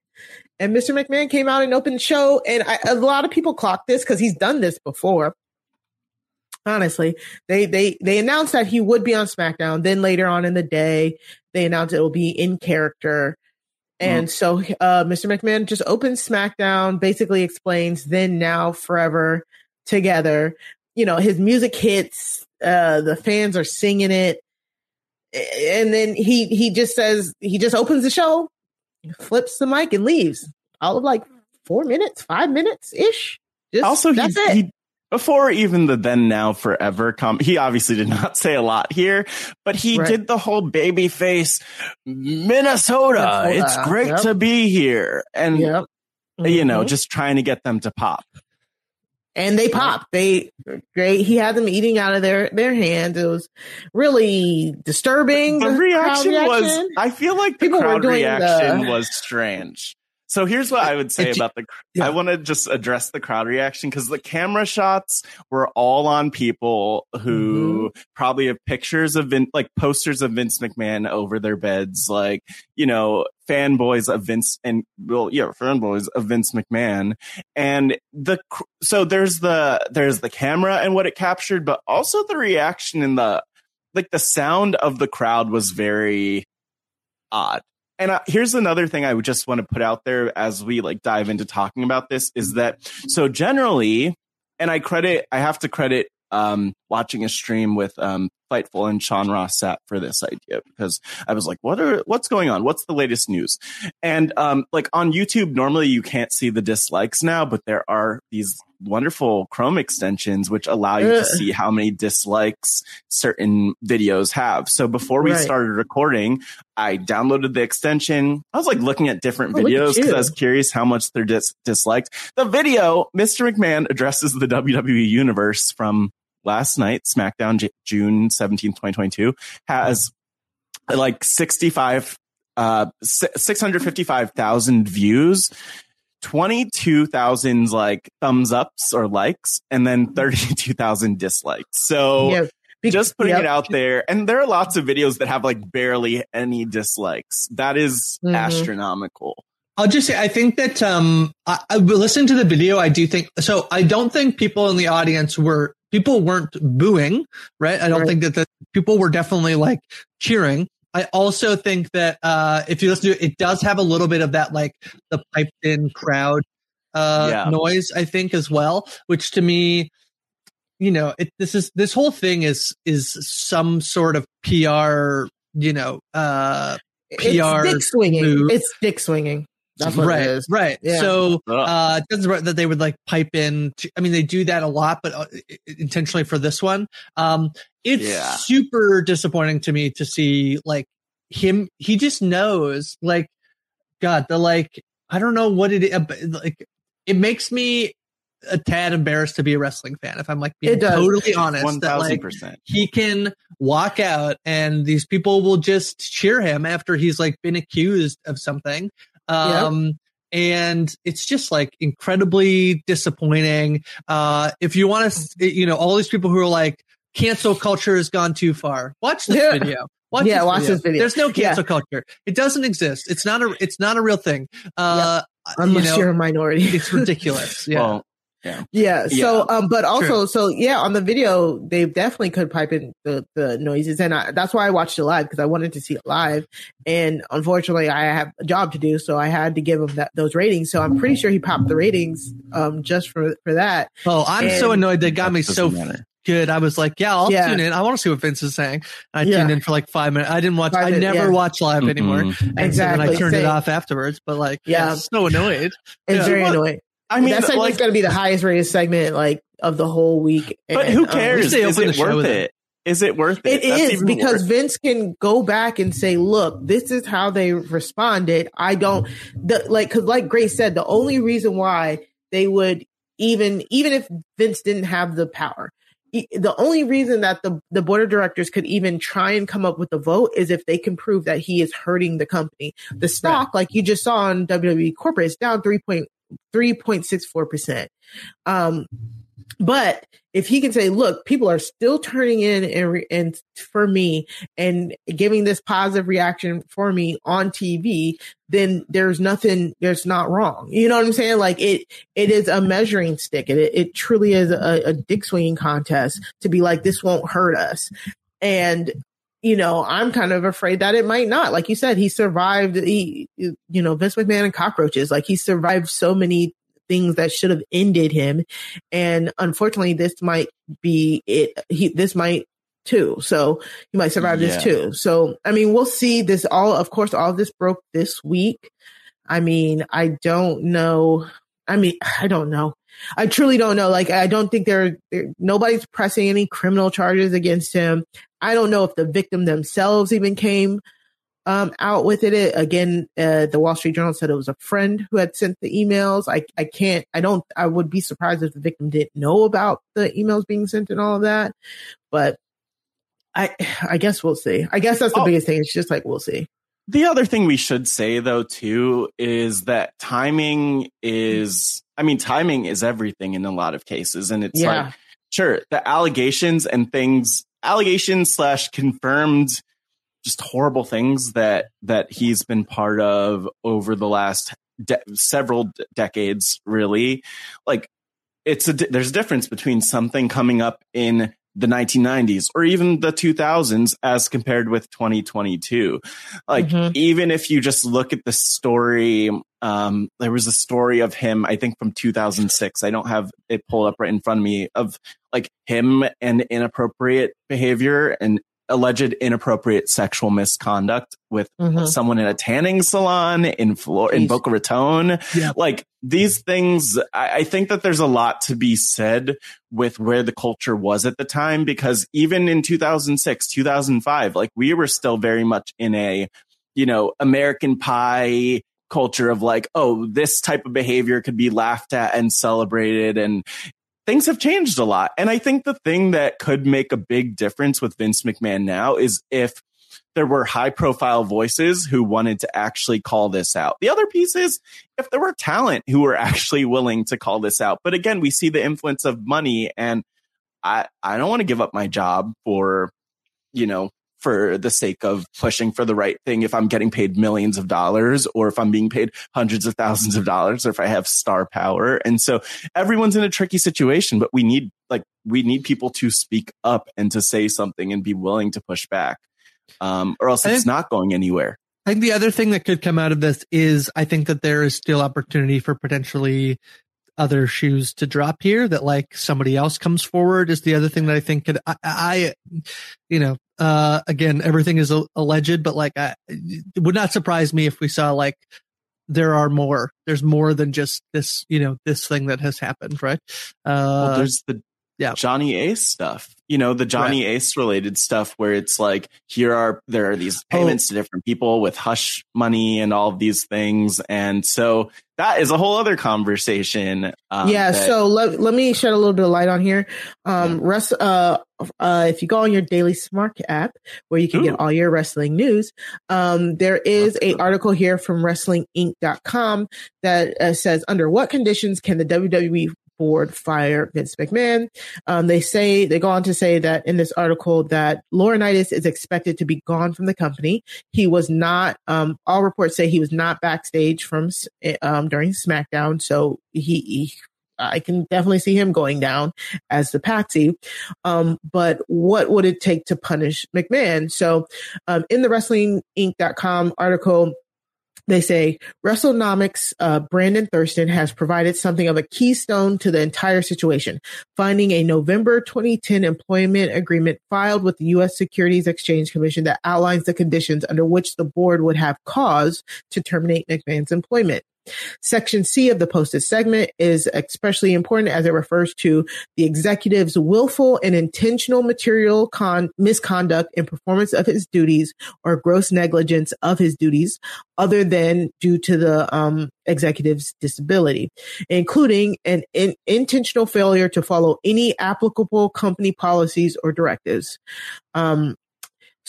And Mr. McMahon came out and opened the show, and I, a lot of people clocked this because he's done this before. Honestly, they they they announced that he would be on SmackDown. Then later on in the day, they announced it will be in character. And mm. so uh, Mr. McMahon just opens SmackDown, basically explains then, now, forever together. You know, his music hits, uh, the fans are singing it. And then he he just says he just opens the show, flips the mic and leaves. All of like four minutes, five minutes ish. Just, also, he. He, before even the then now forever come he obviously did not say a lot here but he right. did the whole baby face minnesota, minnesota. it's great yep. to be here and yep. mm-hmm. you know mm-hmm. just trying to get them to pop and they popped they great he had them eating out of their their hands it was really disturbing the, the reaction, reaction, was i feel like the People crowd reaction the, was strange so here's what I would say about the. Yeah. I want to just address the crowd reaction because the camera shots were all on people who mm-hmm. probably have pictures of Vin, like posters of Vince McMahon over their beds, like you know fanboys of Vince and well, yeah, fanboys of Vince McMahon. And the so there's the there's the camera and what it captured, but also the reaction in the like the sound of the crowd was very odd and uh, here's another thing I would just want to put out there as we like dive into talking about this is that so generally, and I credit, I have to credit um, watching a stream with um, Fightful and Sean Ross Sapp for this idea because I was like, what are what's going on? What's the latest news? And um, like on YouTube, normally you can't see the dislikes now, but there are these wonderful Chrome extensions which allow you to see how many dislikes certain videos have. So before we right. started recording, I downloaded the extension. I was like looking at different oh, videos because I was curious how much they're dis- disliked. The video, Mr. McMahon addresses the WWE universe from last night, SmackDown, J- June 17th, 2022, has like 65, uh, 655,000 views. 22,000 like thumbs ups or likes and then 32,000 dislikes. So yeah. just putting yep. it out there. And there are lots of videos that have like barely any dislikes. That is mm-hmm. astronomical. I'll just say, I think that, um, I, I listening to the video, I do think, so I don't think people in the audience were, people weren't booing, right? I don't right. think that the people were definitely like cheering. I also think that, uh, if you listen to it, it does have a little bit of that, like the piped in crowd, uh, yeah. noise, I think as well, which to me, you know, it, this is, this whole thing is, is some sort of PR, you know, uh, PR it's dick swinging. move. It's dick swinging. That's what right, it is. right. Yeah. So uh, it doesn't that they would like pipe in. To, I mean, they do that a lot, but uh, intentionally for this one, um, it's Yeah. super disappointing to me to see like him. He just knows, like, God, the like. I don't know what it is. but, Like, it makes me a tad embarrassed to be a wrestling fan. If I'm like being totally honest, thousand percent. he can walk out and these people will just cheer him after he's like been accused of something. Um, and it's just like incredibly disappointing. Uh, if you want to, you know, all these people who are like, cancel culture has gone too far. Watch this Yeah. video. Watch Yeah, watch this video. There's no Yeah. cancel culture. It doesn't exist. It's not a, it's not a real thing. Uh, Unless you know, you are a minority. it's ridiculous. Yeah. Well, Yeah. So, Yeah. um, but also, so yeah, on the video, they definitely could pipe in the, the noises. And I, that's why I watched it live because I wanted to see it live. And unfortunately, I have a job to do. So I had to give him that, those ratings. So I'm pretty sure he popped the ratings, um, just for, for that. oh, I'm so annoyed. They got me so matter. good. I was like, yeah, I'll Yeah. tune in. I want to see what Vince is saying. I Yeah. tuned in for like five minutes. I didn't watch. Five I minutes, never yeah. watch live anymore. Mm-mm. And so then I Exactly, turned it off afterwards. But like, Yeah. yeah, so annoyed. It's Yeah. very Well, annoying. I mean, that segment's like, going to be the highest rated segment, like, of the whole week. but And, who um, cares? they Is it worth it? Is it worth it? It That's is because worse. Vince can go back and say, "Look, this is how they responded." I don't the like because, like Grace said, the only reason why they would even even if Vince didn't have the power, the only reason that the the board of directors could even try and come up with a vote is if they can prove that he is hurting the company. The stock, like you just saw on WWE corporate, is down three point three point six four percent. Um, but if he can say, look, people are still turning in and, re- and for me and giving this positive reaction for me on TV, then there's nothing, there's not wrong. You know what I'm saying? Like it, it is a measuring stick. It, it truly is a, a dick swinging contest to be like, this won't hurt us. And, you know, I'm kind of afraid that it might not. Like you said, he survived, he, you know, Vince McMahon and cockroaches. Like he survived so many things that should have ended him. And unfortunately, this might be it. He, this might too. So he might survive Yeah. this too. So, I mean, we'll see this all, of course, all of this broke this week. I mean, I don't know. I mean, I don't know. I truly don't know. Like, I don't think there, there nobody's pressing any criminal charges against him. I don't know if the victim themselves even came um, out with it. Again, uh, the Wall Street Journal said it was a friend who had sent the emails. I, I can't, I don't, I would be surprised if the victim didn't know about the emails being sent and all of that. But I, I guess we'll see. I guess that's the Oh. biggest thing. It's just like, we'll see. The other thing we should say though too is that timing is I mean timing is everything in a lot of cases and it's Yeah. like sure the allegations and things allegations slash confirmed just horrible things that that he's been part of over the last de- several d- decades really like it's a di- there's a difference between something coming up in the 1990s or even the 2000s as compared with 2022 like Mhm. even if you just look at the story um there was a story of him i think from 2006 i don't have it pulled up right in front of me of like him and inappropriate behavior and alleged inappropriate sexual misconduct with Mhm. someone in a tanning salon in Flor- in Boca Raton. Yeah. Like these things, I, I think that there's a lot to be said with where the culture was at the time because even in 2006, 2005, like we were still very much in a, you know, American pie culture of like, oh, this type of behavior could be laughed at and celebrated and things have changed a lot. And I think the thing that could make a big difference with Vince McMahon now is if there were high profile voices who wanted to actually call this out. The other piece is if there were talent who were actually willing to call this out. But again, we see the influence of money and I, I don't want to give up my job for, you know, for the sake of pushing for the right thing if I'm getting paid millions of dollars or if I'm being paid hundreds of thousands of dollars or if I have star power. And so everyone's in a tricky situation, but we need like we need people to speak up and to say something and be willing to push back. Um, or else it's not going anywhere. I think the other thing that could come out of this is I think that there is still opportunity for potentially other shoes to drop here that like somebody else comes forward is the other thing that I think could, I, I you know, uh, again, everything is alleged, but like, I, it would not surprise me if we saw like, there are more, there's more than just this, you know, this thing that has happened, right? Uh, well, there's the yeah. Johnny Ace stuff. You know, the Johnny right. Ace related stuff where it's like, here are, there are these oh. payments oh. to different people with hush money and all of these things. And so that is a whole other conversation. Um, yeah. That, so let, let me shed a little bit of light on here. Um, rest, uh, uh, if you go on your daily smart app where you can Ooh. get all your wrestling news, um, there is a article here from wrestlinginc.com that uh, says under what conditions can the WWE board fire Vince McMahon. Um, they say they go on to say that in this article that Laurinaitis is expected to be gone from the company. He was not. Um, all reports say he was not backstage from um, during SmackDown, so he, he I can definitely see him going down as the patsy. Um, but what would it take to punish McMahon? So, um, in the WrestlingInc.com article, they say WrestleNomics, uh, Brandon Thurston has provided something of a keystone to the entire situation, finding a November 2010 employment agreement filed with the U.S. Securities Exchange Commission that outlines the conditions under which the board would have cause to terminate McMahon's employment. Section C of the posted segment is especially important as it refers to the executive's willful and intentional material con- misconduct in performance of his duties or gross negligence of his duties other than due to the um, executive's disability, including an in- intentional failure to follow any applicable company policies or directives. Um,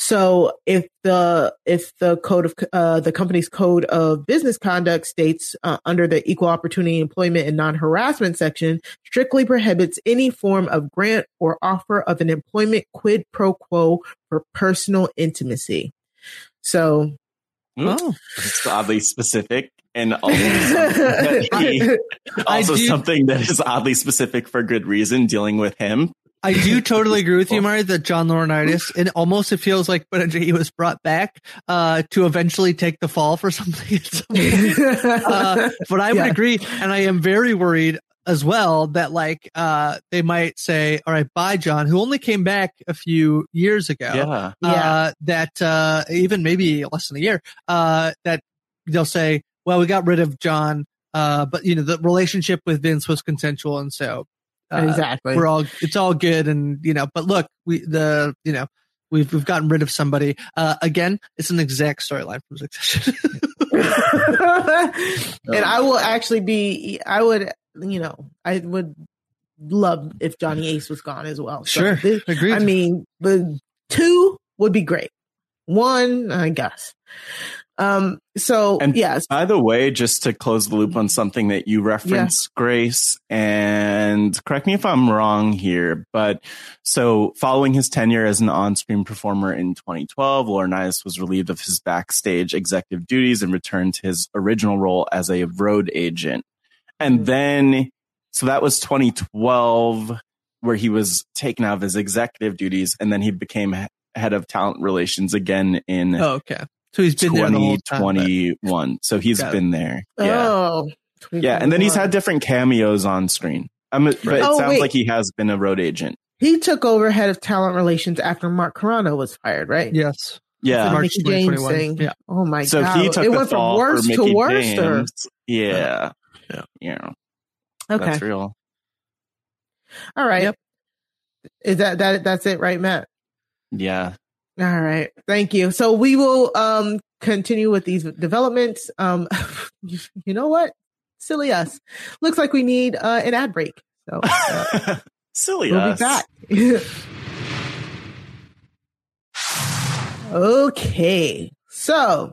so if the if the code of uh, the company's code of business conduct states uh, under the equal opportunity employment and non-harassment section strictly prohibits any form of grant or offer of an employment quid pro quo for personal intimacy. So oh, it's oddly specific and also, something, also something that is oddly specific for good reason dealing with him I do totally agree with you, Mari, that John Laurinaitis, and almost it feels like when he was brought back uh, to eventually take the fall for something. uh, but I would yeah. agree, and I am very worried as well that like uh, they might say, "All right, bye, John," who only came back a few years ago. Yeah, uh, yeah. That uh, even maybe less than a year. Uh, that they'll say, "Well, we got rid of John." Uh, but you know the relationship with Vince was consensual, and so uh, exactly. We're all, it's all good. And, you know, but look, we, the, you know, we've, we've gotten rid of somebody. Uh, again, it's an exact storyline from Succession. and I will actually be, I would, you know, I would love if Johnny Ace was gone as well. So sure. Agreed. I mean, the two would be great. One, I guess. Um, so and yes. By the way, just to close the loop on something that you referenced, yeah. Grace, and correct me if I'm wrong here, but so following his tenure as an on-screen performer in 2012, Laurinaitis was relieved of his backstage executive duties and returned to his original role as a road agent. And mm-hmm. then, so that was 2012 where he was taken out of his executive duties and then he became head of talent relations again in oh, okay so he's been 2021. So he's been there. Oh, yeah. Oh, yeah. And then he's had different cameos on screen. I'm, but it oh, sounds wait. like he has been a road agent. He took over head of talent relations after Mark Carrano was fired, right? Yes. Yeah. March Mickie James thing. Yeah. Oh my so god. he took it went from worse to worse. Yeah. Yeah. Yeah. Okay. That's real. All right. Yep. Is that that that's it, right, Matt? Yeah. All right. Thank you. So we will um continue with these developments. Um you know what? Silly us. Looks like we need uh, an ad break. So uh, silly we'll us. Be back. okay. So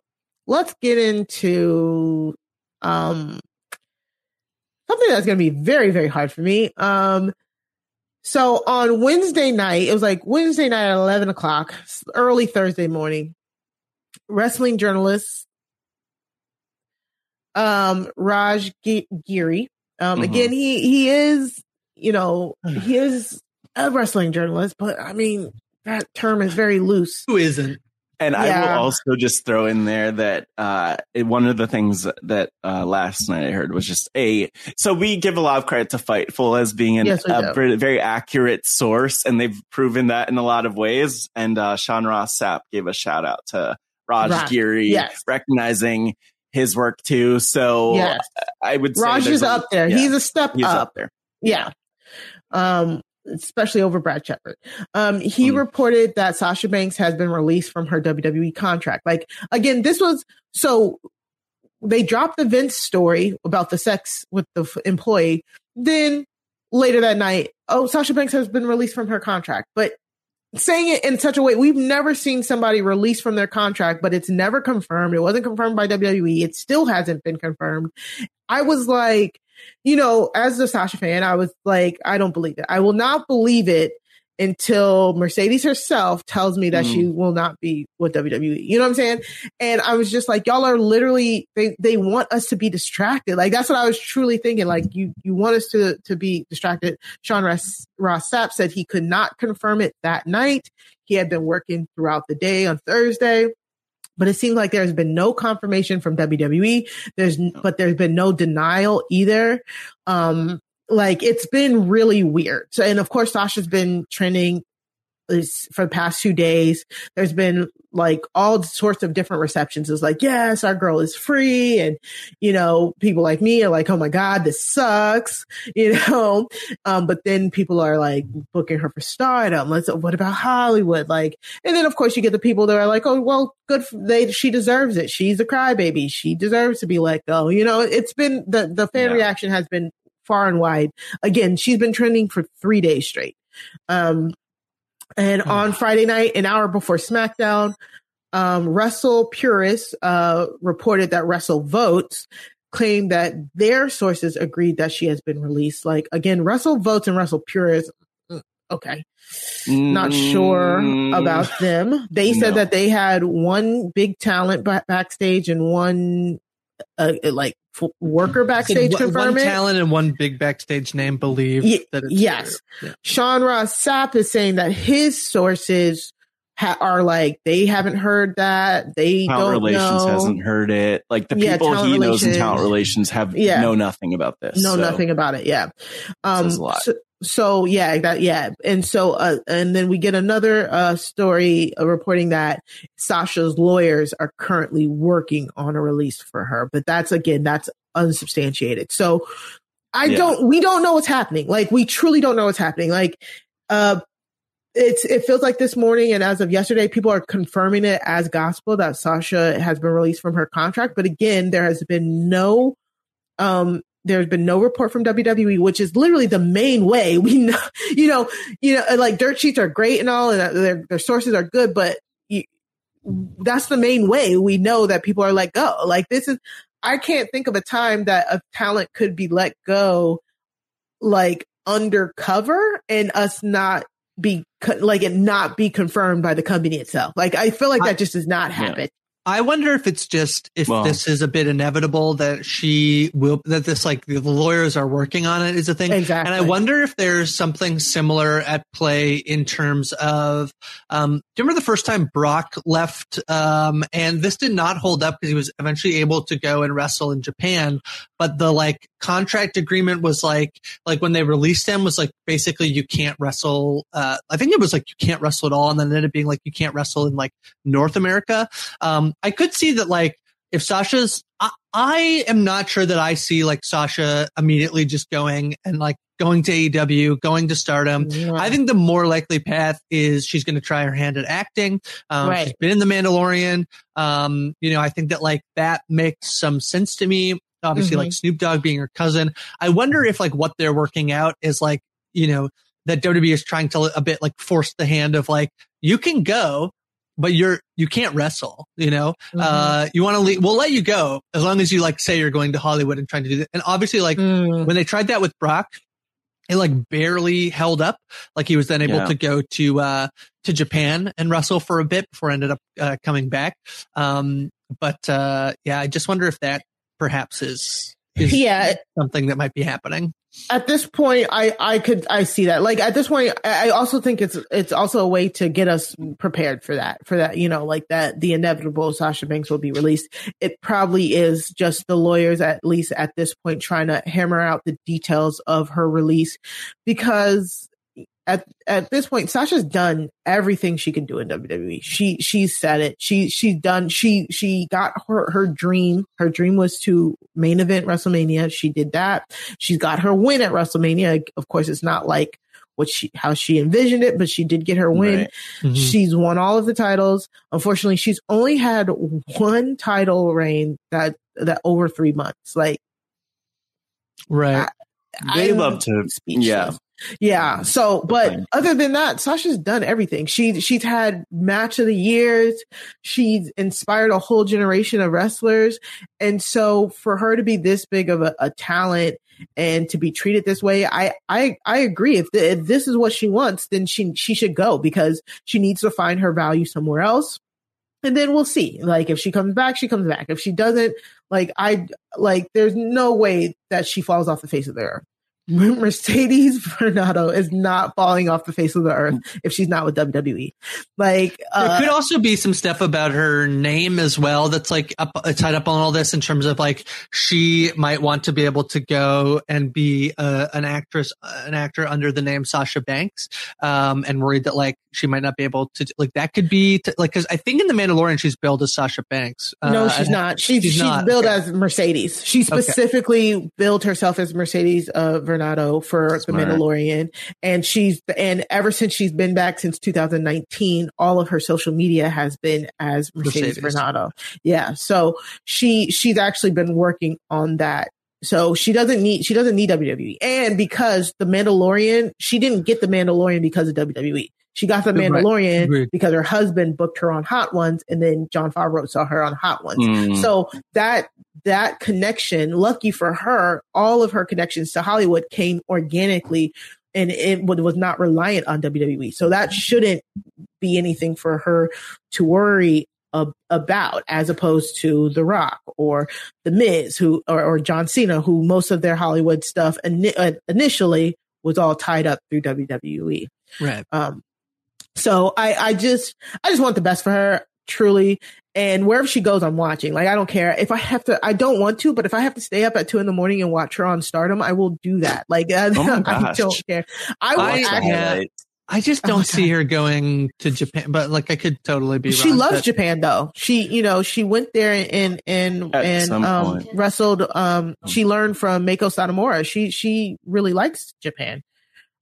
let's get into um something that's going to be very very hard for me. Um so on Wednesday night, it was like Wednesday night at 11 o'clock, early Thursday morning, wrestling journalist, um, Raj Giri. Um, mm-hmm. again, he, he is, you know, he is a wrestling journalist, but I mean, that term is very loose. Who isn't? And yeah. I will also just throw in there that uh, one of the things that uh, last night I heard was just a. So we give a lot of credit to Fightful as being an, yes, a very, very, accurate source, and they've proven that in a lot of ways. And uh, Sean Ross Sapp gave a shout out to Raj right. Giri, yes. recognizing his work too. So yes. I would say Raj is up there. Yeah, he's a step he's up. up there. Yeah. Um, especially over Brad Shepard. Um, he mm. reported that Sasha Banks has been released from her WWE contract. Like again, this was so they dropped the Vince story about the sex with the f- employee. Then later that night, oh, Sasha Banks has been released from her contract. But saying it in such a way, we've never seen somebody released from their contract, but it's never confirmed. It wasn't confirmed by WWE. It still hasn't been confirmed. I was like, you know, as a Sasha fan, I was like, I don't believe it. I will not believe it until Mercedes herself tells me that mm. she will not be with WWE. You know what I'm saying? And I was just like, y'all are literally they they want us to be distracted. Like that's what I was truly thinking. Like you you want us to to be distracted. Sean Ross, Ross Sapp said he could not confirm it that night. He had been working throughout the day on Thursday but it seems like there's been no confirmation from WWE. There's, but there's been no denial either. Um, like it's been really weird. So, and of course, Sasha's been trending for the past two days. There's been like all sorts of different receptions. It's like, yes, our girl is free. And, you know, people like me are like, oh my God, this sucks, you know? Um, but then people are like booking her for stardom. Let's, what about Hollywood? Like, and then of course you get the people that are like, oh, well, good. For, they, she deserves it. She's a crybaby. She deserves to be let go. You know, it's been the, the fan yeah. reaction has been far and wide. Again, she's been trending for three days straight. Um, and oh. on Friday night, an hour before SmackDown, um, Wrestle Purists uh, reported that WrestleVotes claimed that their sources agreed that she has been released. Like again, WrestleVotes and Wrestle Purists. Mm, okay. Not sure mm. about them. They said no. that they had one big talent backstage and one uh, like worker backstage one, confirm one talent and one big backstage name believe y- that yes. Yeah. Sean Ross Sapp is saying that his sources ha- are like they haven't heard that they talent don't relations know. hasn't heard it. Like the yeah, people he relations. knows in talent relations have yeah. know nothing about this. Know so. nothing about it. Yeah. Um, so, so, yeah, that yeah, and so uh, and then we get another uh, story uh, reporting that Sasha's lawyers are currently working on a release for her, but that's again that's unsubstantiated. So I yeah. don't, we don't know what's happening. Like we truly don't know what's happening. Like uh, it's it feels like this morning and as of yesterday, people are confirming it as gospel that Sasha has been released from her contract. But again, there has been no um there's been no report from WWE, which is literally the main way we know, you know, you know, like dirt sheets are great and all, and uh, their, their sources are good, but you, that's the main way we know that people are let go. Like this is, I can't think of a time that a talent could be let go, like undercover and us not be like it not be confirmed by the company itself. Like I feel like that just does not happen. Yeah. I wonder if it's just if well, this is a bit inevitable that she will that this like the lawyers are working on it is a thing. Exactly. And I wonder if there's something similar at play in terms of um do you remember the first time Brock left um and this did not hold up because he was eventually able to go and wrestle in Japan, but the like contract agreement was like like when they released him was like basically you can't wrestle uh I think it was like you can't wrestle at all and then it ended up being like you can't wrestle in like North America. Um I could see that like if Sasha's, I, I, am not sure that I see like Sasha immediately just going and like going to AEW, going to stardom. I think the more likely path is she's going to try her hand at acting. Um, right. She's been in The Mandalorian. Um, you know, I think that like that makes some sense to me. Obviously, mm-hmm. like Snoop Dogg being her cousin. I wonder if like what they're working out is like, you know, that WWE is trying to a bit like force the hand of like, you can go, but you're you can't wrestle you know mm-hmm. uh you want to leave we'll let you go as long as you like say you're going to hollywood and trying to do that and obviously like mm. when they tried that with brock it like barely held up like he was then able yeah. to go to uh to japan and wrestle for a bit before ended up uh, coming back um but uh yeah i just wonder if that perhaps is is yeah. something that might be happening. At this point i i could i see that. Like at this point i also think it's it's also a way to get us prepared for that for that you know like that the inevitable sasha banks will be released. It probably is just the lawyers at least at this point trying to hammer out the details of her release because at at this point, Sasha's done everything she can do in WWE. She she's said it. She she's done. She she got her her dream. Her dream was to main event WrestleMania. She did that. She's got her win at WrestleMania. Of course, it's not like what she how she envisioned it, but she did get her win. Right. Mm-hmm. She's won all of the titles. Unfortunately, she's only had one title reign that that over three months. Like, right. I, they I'm love to, speechless. yeah. Yeah. Um, so, but other than that, Sasha's done everything. She she's had match of the years. She's inspired a whole generation of wrestlers, and so for her to be this big of a, a talent and to be treated this way, I I I agree. If, the, if this is what she wants, then she she should go because she needs to find her value somewhere else. And then we'll see. Like if she comes back, she comes back. If she doesn't, like I like, there's no way that she falls off the face of the earth. Mercedes Varnado is not falling off the face of the earth if she's not with WWE. Like uh, there could also be some stuff about her name as well that's like up, uh, tied up on all this in terms of like she might want to be able to go and be uh, an actress, an actor under the name Sasha Banks, um, and worried that like she might not be able to like that could be to, like because I think in the Mandalorian she's billed as Sasha Banks. Uh, no, she's not. She's she's, she's not. billed okay. as Mercedes. She specifically okay. billed herself as Mercedes. Uh, Varnado for Smart. The Mandalorian. And she's, and ever since she's been back since 2019, all of her social media has been as Mercedes, Mercedes. Yeah. So she, she's actually been working on that so she doesn't need she doesn't need WWE. And because the Mandalorian, she didn't get the Mandalorian because of WWE. She got the Mandalorian right. because her husband booked her on Hot Ones, and then Jon Favreau saw her on Hot Ones. Mm. So that that connection, lucky for her, all of her connections to Hollywood came organically, and it was not reliant on WWE. So that shouldn't be anything for her to worry about as opposed to The Rock or The Miz who or, or John Cena who most of their Hollywood stuff in, uh, initially was all tied up through WWE. Right. Um, so I, I just, I just want the best for her, truly. And wherever she goes, I'm watching. Like, I don't care if I have to, I don't want to, but if I have to stay up at two in the morning and watch her on stardom, I will do that. Like, I, oh I don't care. I will I, actually, I just don't oh see her going to Japan, but like I could totally be. She wrong, loves but... Japan though. She, you know, she went there and and At and um, wrestled. Um, she learned from Meiko Satomura. She she really likes Japan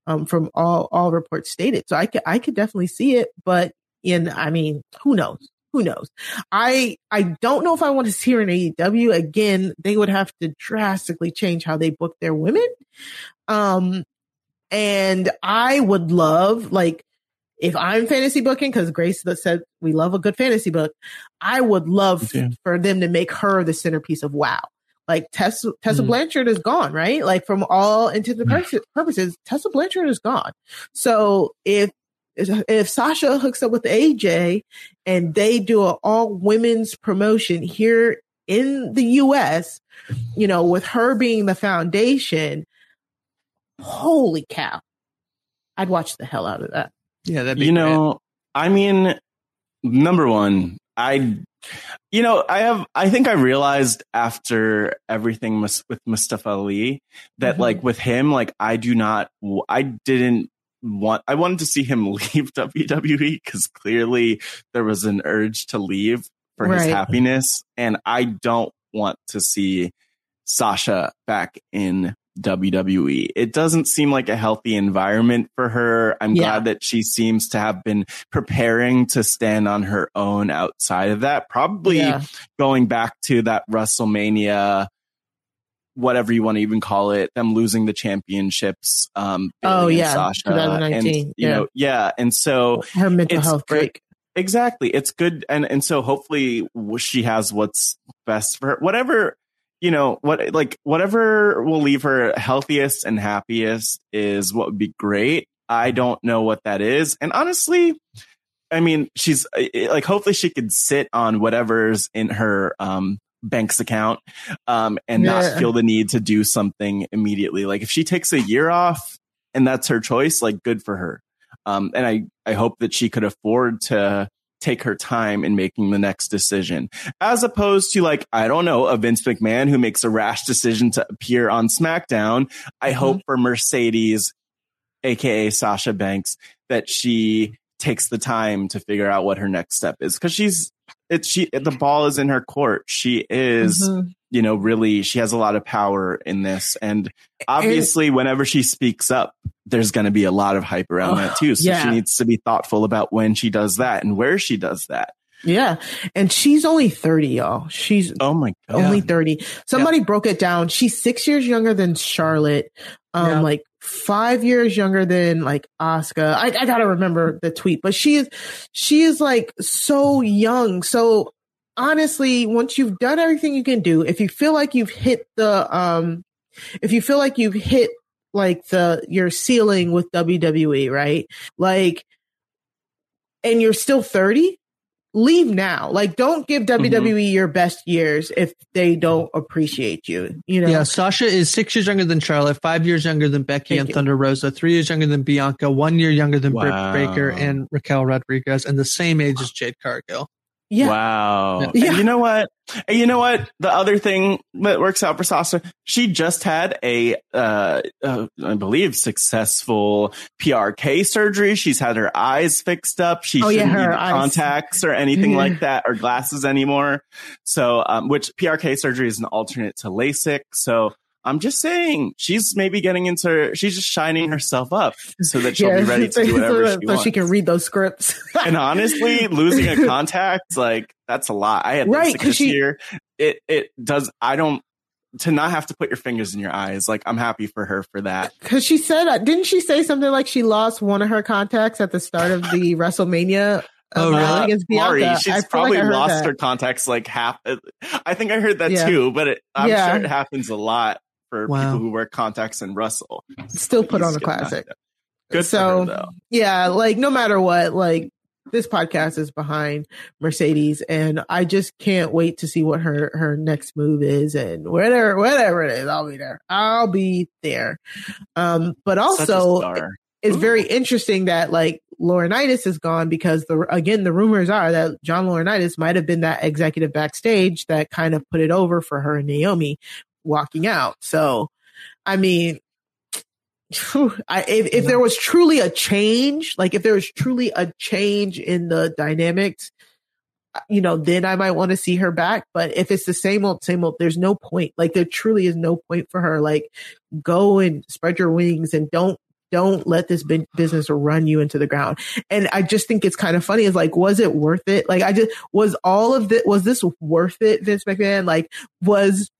um, from all all reports stated. So I could I could definitely see it, but in I mean, who knows? Who knows? I I don't know if I want to see her in AEW again. They would have to drastically change how they book their women. Um, and I would love like if I'm fantasy booking, because Grace said we love a good fantasy book, I would love for them to make her the centerpiece of WoW. Like Tessa, Tessa mm. Blanchard is gone, right? Like from all intents and purposes, Tessa Blanchard is gone. So if if Sasha hooks up with AJ and they do an all women's promotion here in the US, you know, with her being the foundation, holy cow. I'd watch the hell out of that. Yeah, that'd be You know, I mean, number one, I you know, I have, I think I realized after everything with Mustafa Ali that mm-hmm. like with him, like I do not, I didn't want, I wanted to see him leave WWE because clearly there was an urge to leave for right. his happiness. And I don't want to see Sasha back in WWE. It doesn't seem like a healthy environment for her. I'm yeah. glad that she seems to have been preparing to stand on her own outside of that. Probably yeah. going back to that WrestleMania, whatever you want to even call it, them losing the championships. Um, oh yeah, Sasha, 2019. And, you yeah. know, yeah. And so her mental health break. Exactly. It's good. And, and so hopefully she has what's best for her. Whatever you know what like whatever will leave her healthiest and happiest is what would be great i don't know what that is and honestly i mean she's like hopefully she could sit on whatever's in her um Banks account, um, and yeah. not feel the need to do something immediately. Like if she takes a year off and that's her choice, like good for her. Um, and I, I hope that she could afford to take her time in making the next decision, as opposed to like, I don't know, a Vince McMahon who makes a rash decision to appear on SmackDown. I mm-hmm. hope for Mercedes, aka Sasha Banks, that she takes the time to figure out what her next step is because she's it's she the ball is in her court. She is mm-hmm. you know really she has a lot of power in this and obviously and, whenever she speaks up there's going to be a lot of hype around that too. So yeah. she needs to be thoughtful about when she does that and where she does that. Yeah. And she's only 30, y'all. She's oh my God. only 30. Somebody yeah. broke it down. She's six years younger than Charlotte. Um, yeah. like five years younger than like Asuka. I, I gotta remember the tweet, but she is, she is like so young. So honestly, once you've done everything you can do, if you feel like you've hit the, um, if you feel like you've hit like the, your ceiling with WWE, right? Like, and you're still 30, leave now. Like, don't give WWE mm-hmm. your best years if they don't appreciate you. You know. Yeah, Sasha is six years younger than Charlotte, five years younger than Becky Thank and you. Thunder Rosa, three years younger than Bianca, one year younger than wow. Britt Baker and Raquel Rodriguez, and the same age as Jade Cargill. Yeah. Wow. Yeah. you know what? you know what? The other thing that works out for Sasha, she just had a, uh, uh, I believe, successful PRK surgery. She's had her eyes fixed up. She oh, shouldn't yeah, need contacts or anything yeah. like that or glasses anymore. So, um, which PRK surgery is an alternate to LASIK. So I'm just saying she's maybe getting into her, she's just shining herself up so that she'll yeah, be ready to do whatever so, she so wants. she can read those scripts. and honestly, losing a contact, like that's a lot. I had right, this she, year. It it does I don't to not have to put your fingers in your eyes. Like I'm happy for her for that. Cause she said, uh, didn't she say something like she lost one of her contacts at the start of the WrestleMania Oh, really? Against Bianca. She's probably like lost that. her contacts like half. I think I heard that yeah. too, but it, I'm yeah. sure it happens a lot for wow. people who wear contacts and wrestle. Still put on a classic. Good so, her, yeah, like no matter what, like this podcast is behind Mercedes, and I just can't wait to see what her her next move is, and whatever whatever it is, I'll be there. I'll be there. Um, but also, it's Ooh. very interesting that like Laurinaitis is gone because the again the rumors are that John Laurinaitis might have been that executive backstage that kind of put it over for her and Naomi walking out. So, I mean, I, if, if there was truly a change, like if there was truly a change in the dynamics, uh, you know, then I might want to see her back. But if it's the same old, same old, there's no point. Like there truly is no point for her. Like go and spread your wings and don't, don't let this business run you into the ground. And I just think it's kind of funny. Is like, was it worth it? Like I just, was all of it, was this worth it, Vince McMahon? Like was,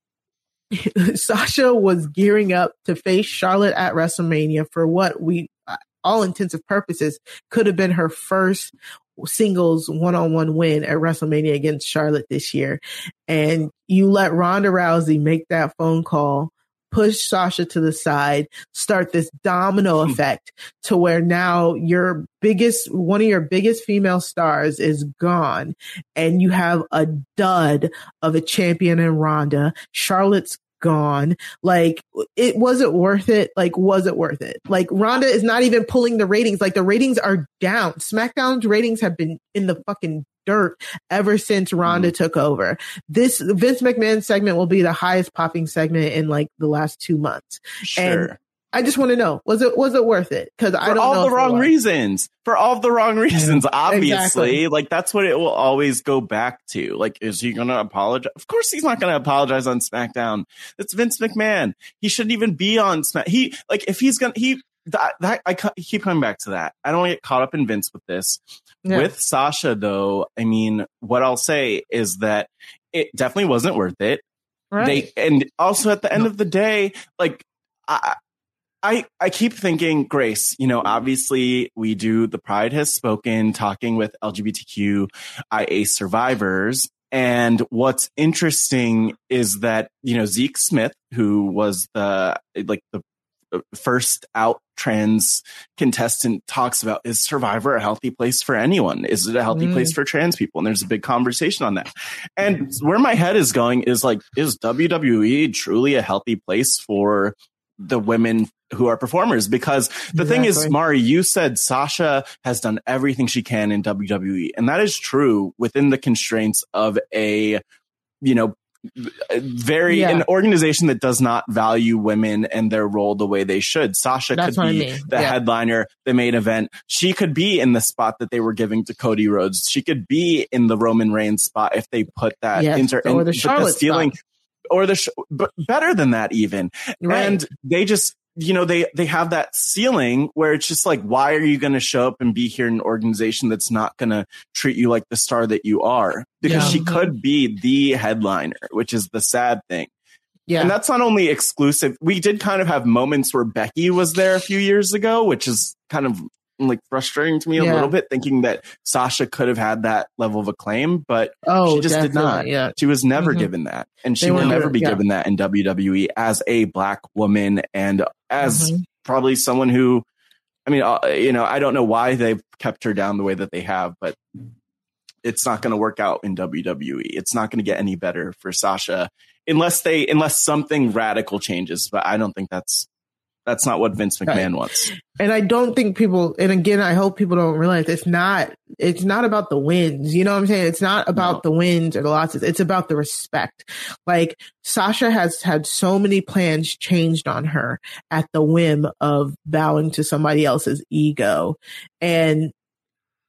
Sasha was gearing up to face Charlotte at WrestleMania for what we, all intensive purposes, could have been her first singles one-on-one win at WrestleMania against Charlotte this year. And you let Ronda Rousey make that phone call, push Sasha to the side, start this domino hmm. effect to where now your biggest, one of your biggest female stars is gone and you have a dud of a champion in Ronda. Charlotte's gone. Like it wasn't worth it. Like, was it worth it? Like Ronda is not even pulling the ratings. Like the ratings are down. SmackDown's ratings have been in the fucking dirt ever since Ronda mm. took over. This Vince McMahon segment will be the highest popping segment in like the last two months. Sure. And I just want to know was it was it worth it? Because I don't all the wrong reasons. For all the wrong reasons, obviously. Exactly. Like that's what it will always go back to. Like, is he going to apologize? Of course, he's not going to apologize on SmackDown. It's Vince McMahon. He shouldn't even be on Smack. He like if he's gonna he that, that I keep coming back to that. I don't want to get caught up in Vince with this. Yeah. With Sasha, though, I mean, what I'll say is that it definitely wasn't worth it. Right. They and also at the end of the day, like I, I, I keep thinking, Grace, you know, obviously we do the Pride has spoken talking with LGBTQIA survivors. And what's interesting is that, you know, Zeke Smith, who was the, like the first out trans contestant talks about is survivor a healthy place for anyone is it a healthy mm. place for trans people and there's a big conversation on that and where my head is going is like is wwe truly a healthy place for the women who are performers because the exactly. thing is mari you said sasha has done everything she can in wwe and that is true within the constraints of a you know very yeah. an organization that does not value women and their role the way they should. Sasha That's could be I mean. the yeah. headliner, the main event. She could be in the spot that they were giving to Cody Rhodes. She could be in the Roman Reigns spot if they put that yes, inter or the Charlotte the stealing, spot. or the sh- but better than that even. Right. And they just you know, they, they have that ceiling where it's just like, why are you going to show up and be here in an organization that's not going to treat you like the star that you are? Because yeah. she could be the headliner, which is the sad thing. Yeah. And that's not only exclusive. We did kind of have moments where Becky was there a few years ago, which is kind of like frustrating to me a yeah. little bit, thinking that Sasha could have had that level of acclaim, but oh, she just did not. Yeah. She was never mm-hmm. given that. And she they will never be yeah. given that in WWE as a black woman and as mm-hmm. probably someone who, I mean, uh, you know, I don't know why they've kept her down the way that they have, but it's not going to work out in WWE. It's not going to get any better for Sasha unless they, unless something radical changes, but I don't think that's that's not what Vince McMahon right. wants. And I don't think people, and again, I hope people don't realize it's not, it's not about the wins. You know what I'm saying? It's not about no. the wins or the losses. It's about the respect. Like Sasha has had so many plans changed on her at the whim of bowing to somebody else's ego. And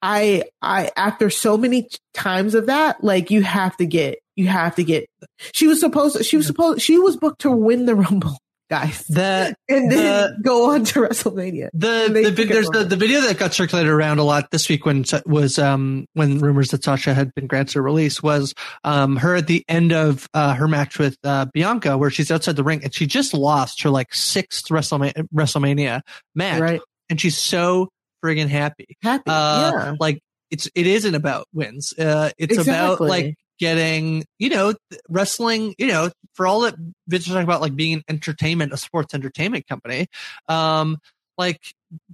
I, I, after so many times of that, like you have to get, you have to get, she was supposed, she was supposed, she was booked to win the Rumble guys. The, and then the, go on to WrestleMania. The, the there's the, the video that got circulated around a lot this week when was um when rumors that Sasha had been granted a release was um her at the end of uh, her match with uh, Bianca where she's outside the ring and she just lost her like sixth WrestleMania, WrestleMania match right. and she's so friggin' happy. Happy, uh, yeah. Like it's it isn't about wins. Uh, it's exactly. about like getting, you know, wrestling, you know, for all that Vince was talking about like being an entertainment, a sports entertainment company. Um, like,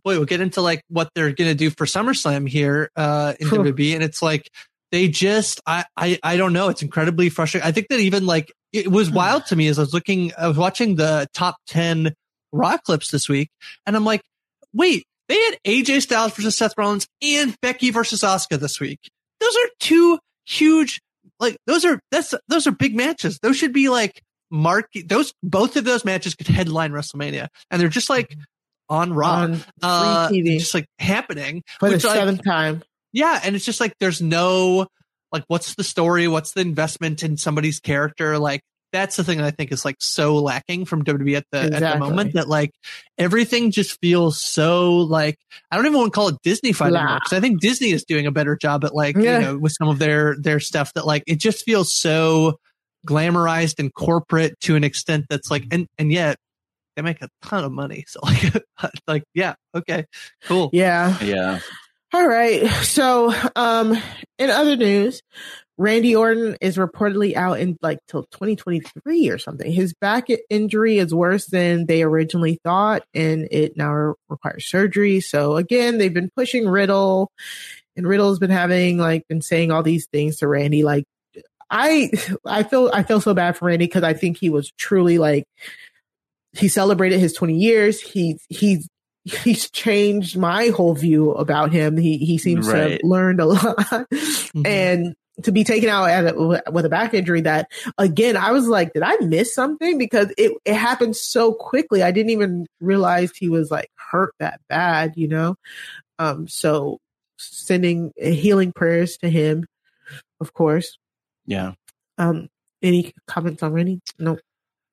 boy, we'll get into like what they're going to do for SummerSlam here, uh, in WWE. And it's like, they just, I, I, I don't know. It's incredibly frustrating. I think that even like, it was wild to me as I was looking, I was watching the top 10 Raw clips this week and I'm like, wait, they had AJ Styles versus Seth Rollins and Becky versus Asuka this week. Those are two huge like those are that's those are big matches. Those should be like mark those both of those matches could headline WrestleMania, and they're just like mm-hmm. on Raw, on uh, TV, just like happening for the seventh like, time. Yeah, and it's just like there's no like what's the story, what's the investment in somebody's character, like that's the thing that I think is like so lacking from WWE at the exactly. at the moment that like everything just feels so like I don't even want to call it Disney fight anymore because I think Disney is doing a better job at like yeah. you know with some of their their stuff that like it just feels so glamorized and corporate to an extent that's like and and yet they make a ton of money. So like like yeah okay cool. Yeah. Yeah all right so um in other news Randy Orton is reportedly out in like till 2023 or something. His back injury is worse than they originally thought, and it now requires surgery. So again, they've been pushing Riddle, and Riddle's been having like been saying all these things to Randy. Like, I I feel I feel so bad for Randy because I think he was truly like he celebrated his 20 years. He he's he's changed my whole view about him. He he seems right. to have learned a lot, mm-hmm. and to be taken out a, with a back injury that again i was like did i miss something because it, it happened so quickly i didn't even realize he was like hurt that bad you know um so sending healing prayers to him of course yeah um any comments on Randy? no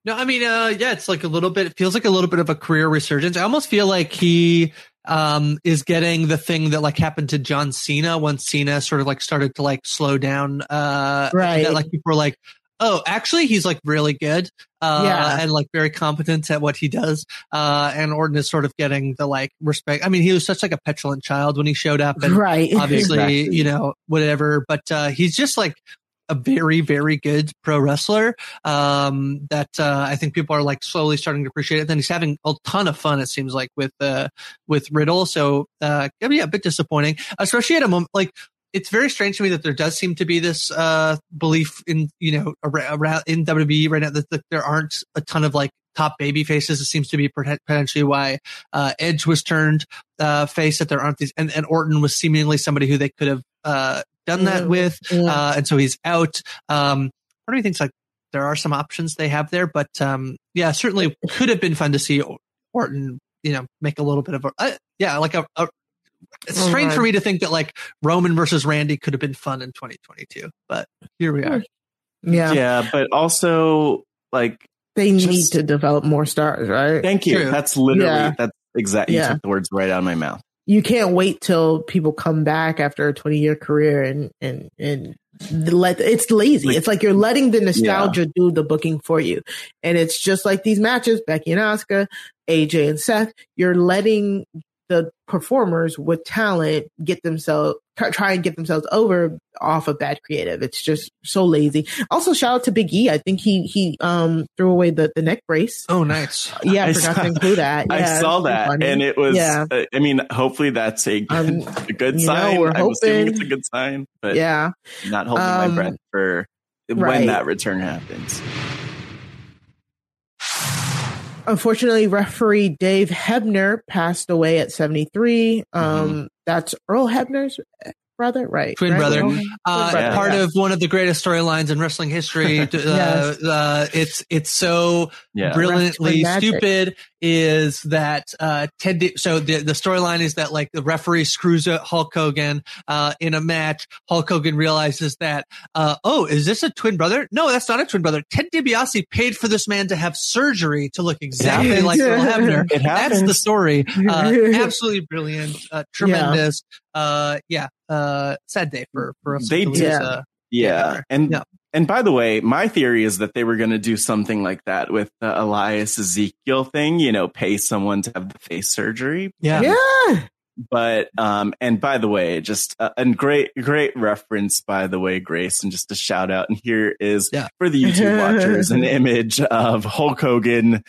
no, I mean, uh, yeah, it's like a little bit, it feels like a little bit of a career resurgence. I almost feel like he um, is getting the thing that like happened to John Cena once Cena sort of like started to like slow down. Uh, right. That, like people were like, oh, actually, he's like really good. Uh, yeah. and like very competent at what he does. Uh, and Orton is sort of getting the like respect. I mean, he was such like a petulant child when he showed up and right. obviously, exactly. you know, whatever, but, uh, he's just like, a very, very good pro wrestler. Um, that, uh, I think people are like slowly starting to appreciate it. Then he's having a ton of fun, it seems like with, uh, with Riddle. So, uh, yeah, a bit disappointing, especially at a moment like, it's very strange to me that there does seem to be this uh, belief in you know around in WWE right now that, that, there aren't a ton of like top baby faces. It seems to be potentially why uh, Edge was turned uh, face. That there aren't these, and, and Orton was seemingly somebody who they could have uh, done that with, yeah. Uh, and so he's out. Um, part of me thinks like there are some options they have there, but um, yeah, certainly could have been fun to see Orton, you know, make a little bit of a uh, yeah, like a, a it's strange for me to think that like Roman versus Randy could have been fun in 2022, but here we are. Yeah. Yeah, but also like they just, need to develop more stars, right? Thank you. True. That's literally yeah. that's exactly yeah. you took the words right out of my mouth. You can't wait till people come back after a 20 year career and and and let it's lazy. It's like you're letting the nostalgia yeah. do the booking for you. And it's just like these matches, Becky and Asuka, AJ and Seth, you're letting the performers with talent get themselves try and get themselves over off of bad creative. It's just so lazy. Also, shout out to Big E. I think he he um threw away the the neck brace. Oh, nice. Yeah, I, I forgot saw, to include that. Yeah, I saw that, and it was. Yeah. Uh, I mean, hopefully that's a good, um, a good sign. Know, we're I'm hoping, assuming it's a good sign, but yeah, not holding um, my breath for when right. that return happens. Unfortunately, referee Dave Hebner passed away at 73. Um, mm-hmm. That's Earl Hebner's brother, right? Twin right? brother. Uh, brother. Part yeah. of one of the greatest storylines in wrestling history. uh, yes. uh, it's it's so yeah. brilliantly stupid. Is that uh, Ted? Di- so the the storyline is that like the referee screws up Hulk Hogan uh, in a match. Hulk Hogan realizes that uh, oh, is this a twin brother? No, that's not a twin brother. Ted DiBiase paid for this man to have surgery to look exactly like Earl Hebner. That's the story. Uh, absolutely brilliant, uh, tremendous. Yeah. Uh, yeah, uh, sad day for for us. They did, uh, yeah. and yeah. And by the way, my theory is that they were going to do something like that with the Elias Ezekiel thing. You know, pay someone to have the face surgery. Yeah, yeah. But um, and by the way, just uh, and great great reference by the way, Grace, and just a shout out. And here is yeah. for the YouTube watchers an image of Hulk Hogan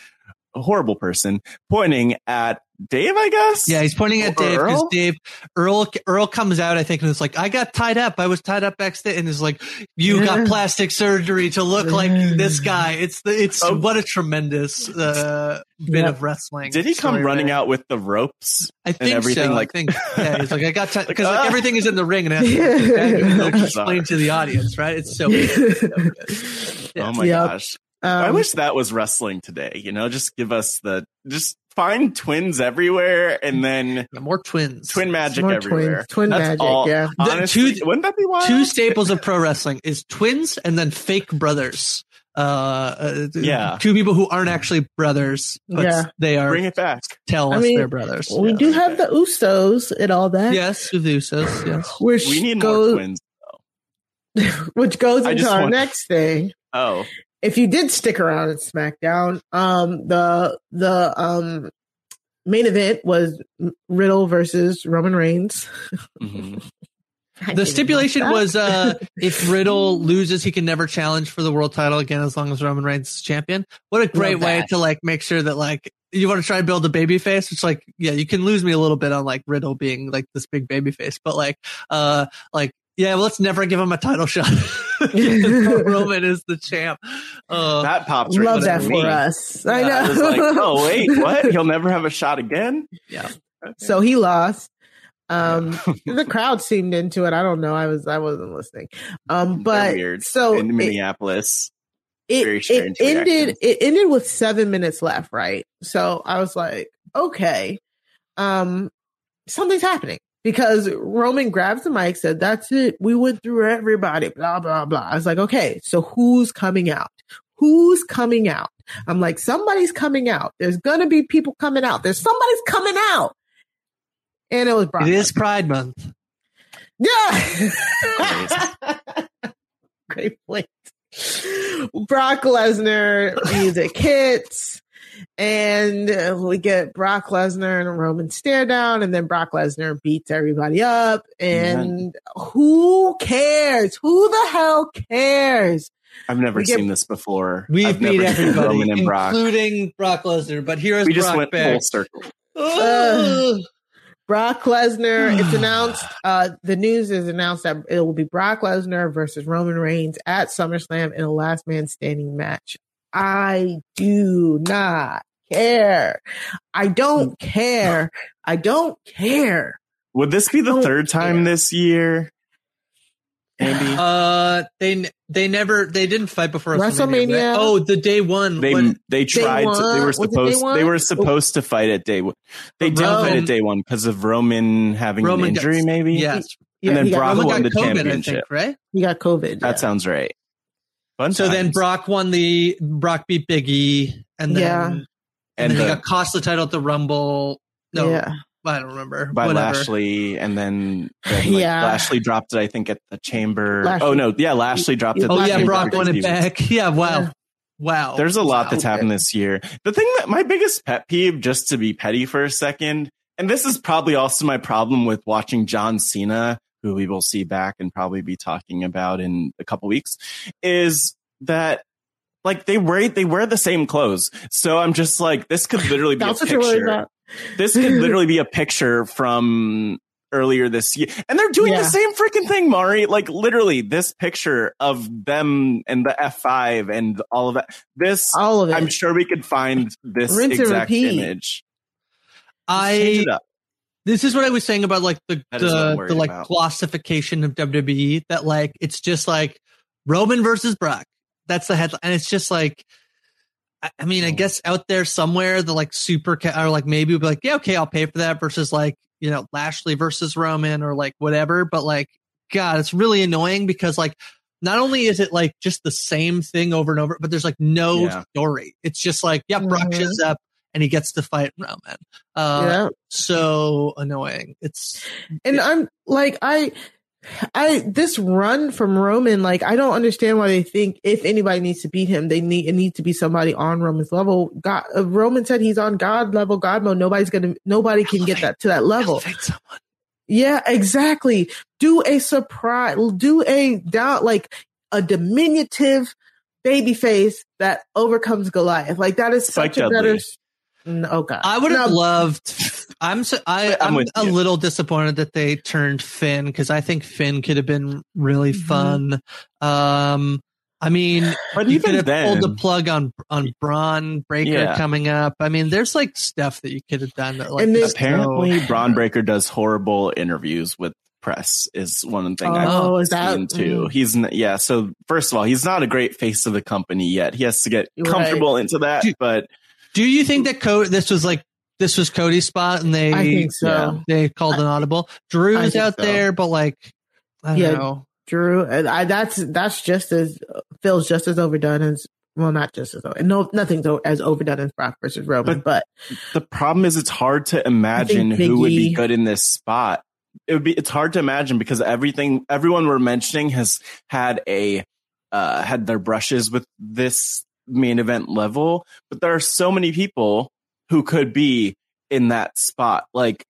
a horrible person pointing at Dave, I guess. Yeah, he's pointing at or Dave because Dave Earl Earl comes out, I think, and it's like, I got tied up. I was tied up backstage, and it's like, you yeah. got plastic surgery to look like this guy. It's the it's oh. what a tremendous uh, bit yeah. of wrestling. Did he come running there. out with the ropes? I think everything so. Like I think yeah, he's like, I got because like, like, uh, everything is in the ring and has to explain to the audience, right? It's so. yeah. Oh my yep. gosh. Um, I wish that was wrestling today. You know, just give us the just find twins everywhere and then yeah, more twins, twin magic more everywhere. Twins, twin That's magic, all, yeah. Honestly, two, wouldn't that be wild? Two staples of pro wrestling is twins and then fake brothers. Uh, uh, yeah, two people who aren't actually brothers, but yeah. they are. Bring it back. Tell I us mean, they're brothers. We yeah. do have the Usos and all that. Yes, the Usos. Yes, which we need goes, more twins. which goes into our want, next thing. Oh, if you did stick around at SmackDown, um, the the um, main event was Riddle versus Roman Reigns. Mm-hmm. the stipulation was uh, if Riddle loses, he can never challenge for the world title again as long as Roman Reigns is champion. What a great way to like make sure that like you want to try and build a baby face. which like yeah, you can lose me a little bit on like Riddle being like this big baby face, but like uh like yeah, well, let's never give him a title shot. Roman is the champ. Uh, that pops. Right love that for us. I know. I like, oh wait, what? He'll never have a shot again. Yeah. Okay. So he lost. Um, the crowd seemed into it. I don't know. I was I wasn't listening. Um, but weird. so in Minneapolis. It, it ended. It ended with seven minutes left, right? So I was like, okay, um, something's happening because Roman grabs the mic, said, That's it. We went through everybody, blah, blah, blah. I was like, Okay, so who's coming out? Who's coming out? I'm like, Somebody's coming out. There's going to be people coming out. There's somebody's coming out. And it was Brock. It is Pride Month. Yeah. Great point. Brock Lesnar music hits. And uh, we get Brock Lesnar and a Roman stare down, and then Brock Lesnar beats everybody up. And who cares? Who the hell cares? I've never we seen get, this before. We've I've beat everybody, including Brock. Brock Lesnar. But here's we Brock just went back. full circle. Uh, Brock Lesnar. it's announced. Uh, the news is announced that it will be Brock Lesnar versus Roman Reigns at SummerSlam in a last man standing match. I do not care. I don't care. I don't care. Would this be the third time this year? Maybe. Uh, they they never they didn't fight before WrestleMania. WrestleMania. Right? Oh, the day one. They when, they tried to. They were supposed. They were supposed to fight at day one. They didn't fight at day one because of Roman having Roman an injury, got, maybe. Yes. And yeah, then Brock won the COVID, championship. Think, right? He got COVID. That yeah. sounds right. Fun so times. then Brock won the Brock beat Biggie, and then yeah. and, and then the, he got cost the title at the Rumble. No, yeah. I don't remember. By Whatever. Lashley, and then, then like, yeah, Lashley dropped it. I think at the Chamber. Lashley. Oh no, yeah, Lashley dropped it. Oh yeah, Brock won it back. Yeah, wow. Yeah. Wow. There's a lot wow. that's happened this year. The thing that my biggest pet peeve, just to be petty for a second, and this is probably also my problem with watching John Cena, who we will see back and probably be talking about in a couple weeks, is that like they wear they wear the same clothes. So I'm just like, this could literally be a picture this could literally be a picture from earlier this year. And they're doing yeah. the same freaking thing, Mari. Like literally this picture of them and the F5 and all of that. This, all of it. I'm sure we could find this Rinse exact image. I, this is what I was saying about like the, the, the, like about. classification of WWE that like, it's just like Roman versus Brock. That's the headline. And it's just like, I mean, I guess out there somewhere, the like super ca- or like maybe be like, yeah, okay, I'll pay for that versus like, you know, Lashley versus Roman or like whatever. But like, God, it's really annoying because like, not only is it like just the same thing over and over, but there's like no yeah. story. It's just like, yeah, Brock mm-hmm. shows up and he gets to fight Roman. Uh, yeah. So annoying. It's, and it, I'm like, I, I this run from Roman, like I don't understand why they think if anybody needs to beat him, they need it needs to be somebody on Roman's level. God, uh, Roman said he's on God level, God mode. Nobody's gonna, nobody can get that to that level. Yeah, exactly. Do a surprise, do a doubt like a diminutive baby face that overcomes Goliath. Like that is such a better. Oh God! I would have no. loved I'm so, I, I'm, I'm a you. little disappointed that they turned Finn because I think Finn could have been really mm-hmm. fun. Um, I mean, but you could have then, pulled the plug on on Bron Breakker yeah. coming up. I mean, there's like stuff that you could have done. That, like, and apparently, so, Bron Breakker does horrible interviews with press. Is one thing the things oh, I've seen too. Mm. He's yeah. So first of all, he's not a great face of the company yet. He has to get comfortable into that. Do, but do you think that Co- this was like this was Cody's spot, and they I think so. Yeah, they called an audible. Drew's out so. there, but like, I yeah, know. Drew. I, that's that's just as feels just as overdone as well, not just as no nothing's as overdone as Brock versus Roman. But, but the problem is, it's hard to imagine who would be good in this spot. It would be it's hard to imagine because everything everyone we're mentioning has had a uh, had their brushes with this main event level, but there are so many people who could be in that spot. Like,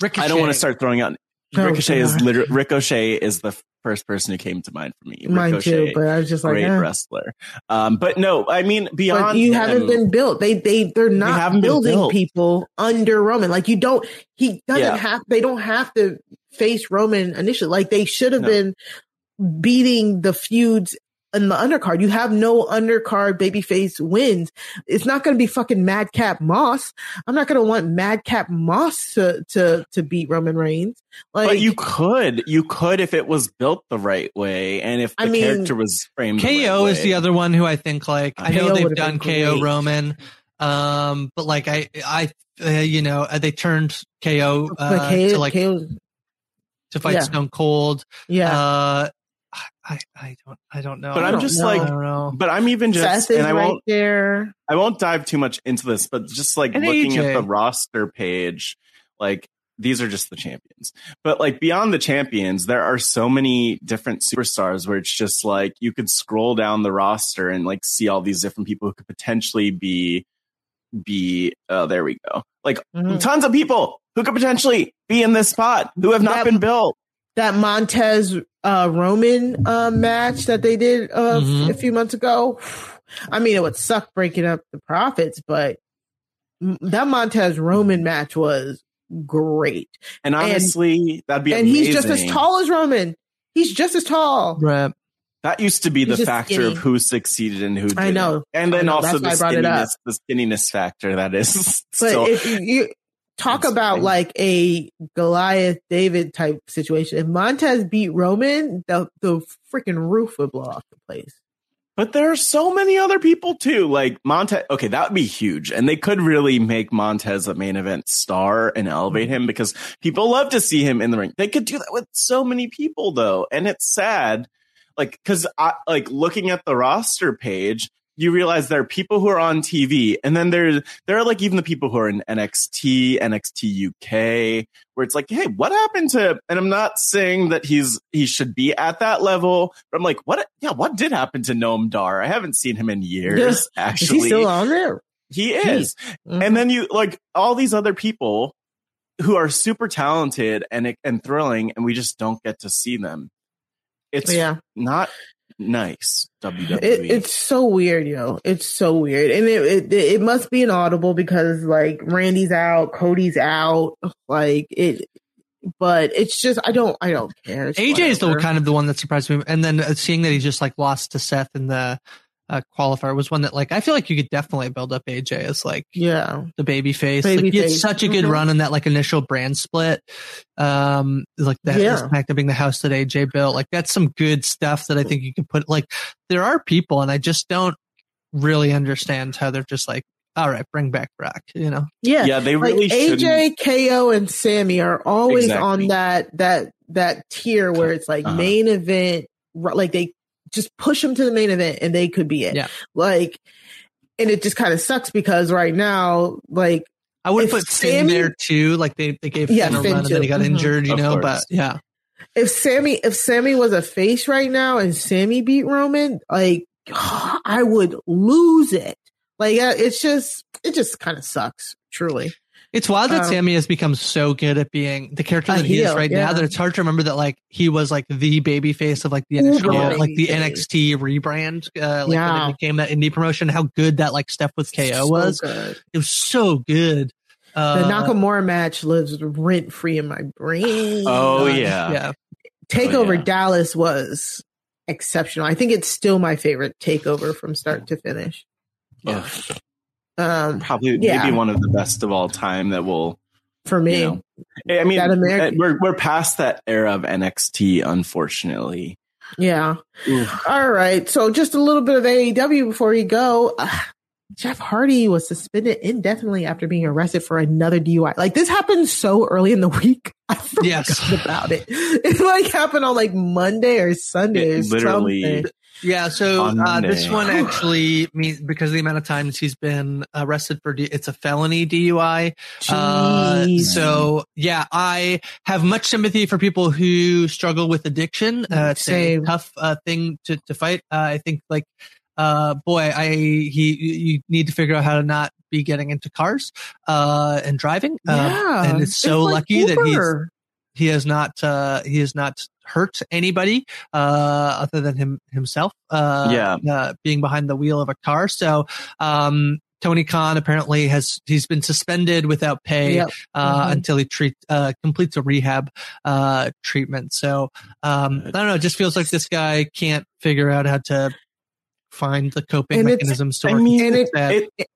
Ricochet. I don't want to start throwing out. Oh, Ricochet is literally Ricochet is the first person who came to mind for me. Mine Ricochet, too, but I was just like, great eh. wrestler. Um, but no, I mean beyond. But you him, haven't been built. They they they're not building people under Roman. Like you don't. He doesn't yeah. have. They don't have to face Roman initially. Like they should have no. been beating the feuds in the undercard. You have no undercard babyface wins. It's not going to be fucking Madcap Moss. I'm not going to want Madcap Moss to, to, to beat Roman Reigns. Like, but you could, you could if it was built the right way and if the I mean, character was framed. KO right is the other one who I think like, I know they've done KO Roman. Um, but like I, I, uh, you know, uh, they turned KO, uh, KO, to like, KO, to fight yeah. Stone Cold. Yeah. Uh, I, I don't I don't know. But I'm just know. like but I'm even just Seth and I right won't there. I won't dive too much into this, but just like and looking AJ. at the roster page, like these are just the champions. But like beyond the champions, there are so many different superstars where it's just like you could scroll down the roster and like see all these different people who could potentially be be, oh, there we go. Like mm-hmm. tons of people who could potentially be in this spot who have not that, been built. That Montez uh, Roman uh, match that they did uh, mm-hmm. a few months ago. I mean, it would suck breaking up the profits, but that Montez Roman match was great. And honestly, and, that'd be and amazing. he's just as tall as Roman. He's just as tall. Right. That used to be he's the factor skinny. of who succeeded and who didn't. I know. And then know. also the skinniness, the skinniness factor that is. But still, if you talk about like a Goliath David type situation, if Montez beat Roman, the the freaking roof would blow off the place. But there are so many other people too. Like Montez. Okay, that would be huge. And they could really make Montez a main event star and elevate him because people love to see him in the ring. They could do that with so many people though. And it's sad. Like, cause I, like looking at the roster page, you realize there are people who are on TV, and then there there are like even the people who are in NXT, NXT UK, where it's like, hey, what happened to? And I'm not saying that he's he should be at that level, but I'm like, what? Yeah, what did happen to Noam Dar? I haven't seen him in years. Actually, is he still on there? He is. Mm-hmm. And then you like all these other people who are super talented and and thrilling, and we just don't get to see them. It's yeah. not nice WWE. It, it's so weird, yo. It's so weird, and it, it it must be an audible because like Randy's out, Cody's out, like it. But it's just I don't I don't care. It's AJ whatever. is the kind of the one that surprised me, and then uh, seeing that he just like lost to Seth in the uh, qualifier was one that like I feel like you could definitely build up AJ as like yeah the baby face. Baby like, he had such a good mm-hmm. run in that like initial brand split. Um, like that yeah. fact of being the house that AJ built. Like that's some good stuff that I think you can put. Like there are people, and I just don't really understand how they're just like. All right, bring back Brock. You know, yeah, yeah. They really like AJ, KO, and Sami are always exactly. on that that that tier where it's like uh-huh. main event like they just push them to the main event and they could be it. Yeah. Like, and it just kind of sucks because right now, like, I would put Finn there too. Like they, they gave yeah, Finn a Finn run too. and then he got mm-hmm. injured, you of know, course. but yeah. If Sami, if Sami was a face right now and Sami beat Roman, like, I would lose it. Like, it's just, it just kind of sucks, truly. It's wild that um, Sami has become so good at being the character that he heel, is right yeah. now that it's hard to remember that like he was like the baby face of like the NXT, like the NXT rebrand, uh, like yeah. when it became that indie promotion. How good that like stuff with KO so was. Good. It was so good. Uh, the Nakamura match lives rent free in my brain. Oh yeah, yeah. Takeover oh, yeah. Dallas was exceptional. I think it's still my favorite takeover from start to finish. Yeah. Um, Probably yeah. maybe one of the best of all time that will for me. You know, I mean, American- we're we're past that era of NXT, unfortunately. Yeah. Oof. All right. So just a little bit of AEW before we go. Uh, Jeff Hardy was suspended indefinitely after being arrested for another DUI. Like this happened so early in the week. I forgot yes. about it. It like happened on like Monday or Sunday. It literally. Something. Yeah, so uh, this one actually means because of the amount of times he's been arrested for D- it's a felony DUI. Uh, so yeah, I have much sympathy for people who struggle with addiction. Uh, it's Same. a tough uh, thing to to fight. Uh, I think like uh, boy, I he you need to figure out how to not be getting into cars uh, and driving. Yeah, and it's so it's like lucky Uber. that he's he has not uh, he has not hurt anybody uh, other than him himself. Uh, yeah, uh, being behind the wheel of a car. So um, Tony Khan apparently has he's been suspended without pay yep. uh, mm-hmm. until he treat uh, completes a rehab uh, treatment. So um, I don't know. It just feels like this guy can't figure out how to find the coping and mechanisms to work. I mean, it, it,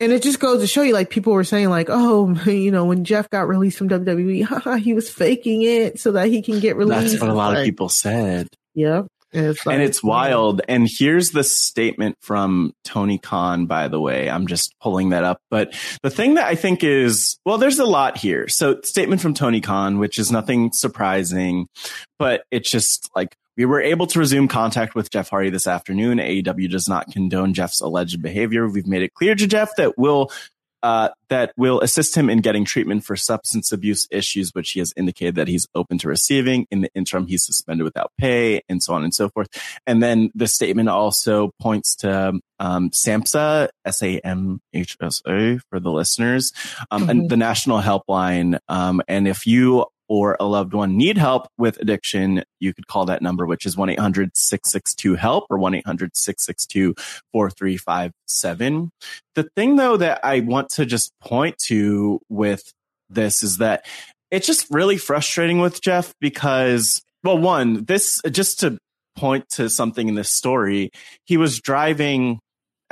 and it just goes to show you, like people were saying, like, oh, you know, when Jeff got released from WWE, he was faking it so that he can get released. That's what a lot like, of people said. Yeah. And it's, like, and it's wild. And here's the statement from Tony Khan, by the way. I'm just pulling that up. But the thing that I think is, well, there's a lot here. So statement from Tony Khan, which is nothing surprising, but it's just like, we were able to resume contact with Jeff Hardy this afternoon. AEW does not condone Jeff's alleged behavior. We've made it clear to Jeff that we'll uh, that will assist him in getting treatment for substance abuse issues, which he has indicated that he's open to receiving. In the interim, he's suspended without pay and so on and so forth. And then the statement also points to um, SAMHSA, S-A-M-H-S-A for the listeners, um, mm-hmm. and the national helpline. Um, and if you or a loved one need help with addiction, you could call that number, which is 1-800-662-HELP or 1-800-662-4357. The thing though that I want to just point to with this is that it's just really frustrating with Jeff because, well, one, this, just to point to something in this story, he was driving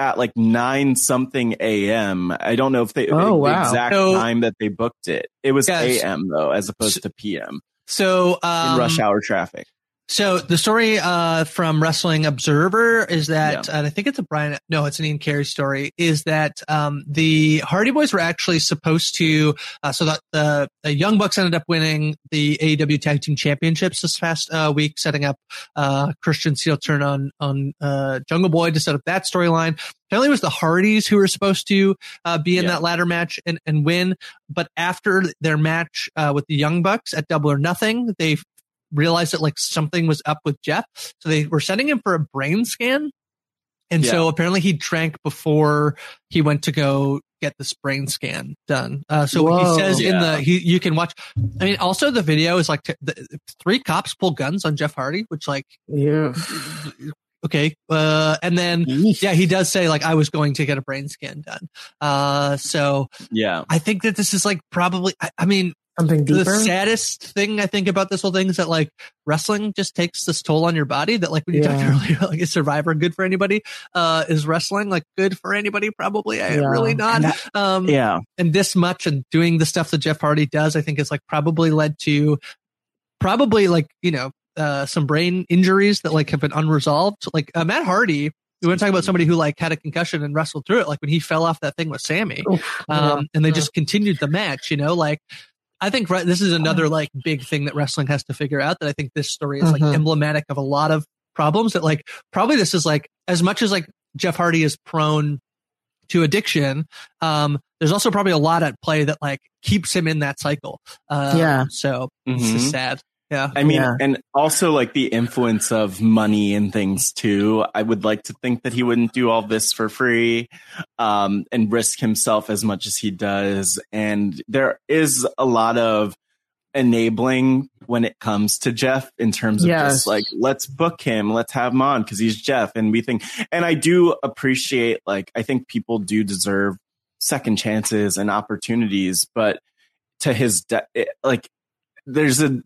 at like nine something a.m. I don't know if they oh, the wow. exact so, time that they booked it. It was a.m. though, as opposed to p.m. So um, in rush hour traffic. So the story uh, from Wrestling Observer is that, yeah. and I think it's a Brian, no, it's an Ian Carey story, is that um, the Hardy Boyz were actually supposed to, uh, so that the, the, Young Bucks ended up winning the AEW Tag Team Championships this past uh, week, setting up uh, Christian's heel turn on on uh, Jungle Boy to set up that storyline. Apparently, it was the Hardys who were supposed to uh, be in yeah. that ladder match and, and win, but after their match with the Young Bucks at Double or Nothing, they realized that like something was up with Jeff. So they were sending him for a brain scan. And yeah. so apparently he drank before he went to go get this brain scan done. Uh, so Whoa, he says yeah. in the, he, you can watch, I mean, also the video is like t- the, three cops pull guns on Jeff Hardy, which like, yeah. Okay. Uh, and then, yeah, he does say like, I was going to get a brain scan done. Uh, so yeah, I think that this is like probably, I, I mean, something deeper. The saddest thing I think about this whole thing is that like wrestling just takes this toll on your body. That like when you yeah. talked earlier, like is Survivor good for anybody? Uh, is wrestling like good for anybody? Probably, I yeah. really not. That, um, yeah. And this much and doing the stuff that Jeff Hardy does, I think is like probably led to probably like you know uh, some brain injuries that like have been unresolved. Like uh, Matt Hardy we want to talk about somebody who like had a concussion and wrestled through it, like when he fell off that thing with Sammy, um, yeah, and they yeah. just continued the match. You know, like I think this is another like big thing that wrestling has to figure out. That I think this story is like uh-huh. emblematic of a lot of problems. That like probably this is like as much as like Jeff Hardy is prone to addiction. Um, there's also probably a lot at play that like keeps him in that cycle. Uh, yeah. So mm-hmm. this is mm-hmm. sad. Yeah. I mean, yeah. and also like the influence of money and things too. I would like to think that he wouldn't do all this for free, um, and risk himself as much as he does. And there is a lot of enabling when it comes to Jeff in terms of yes. just like, let's book him, let's have him on because he's Jeff. And we think, and I do appreciate, like, I think people do deserve second chances and opportunities, but to his, de- it, like, there's a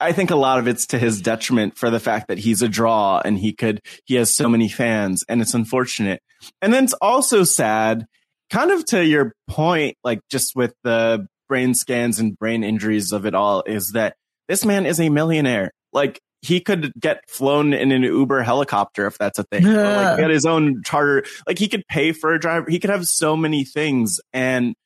I think a lot of it's to his detriment for the fact that he's a draw and he could, he has so many fans and it's unfortunate. And then it's also sad, kind of to your point, like just with the brain scans and brain injuries of it all, is that this man is a millionaire. Like he could get flown in an Uber helicopter if that's a thing. Yeah. Or like get his own charter. Like he could pay for a driver. He could have so many things. And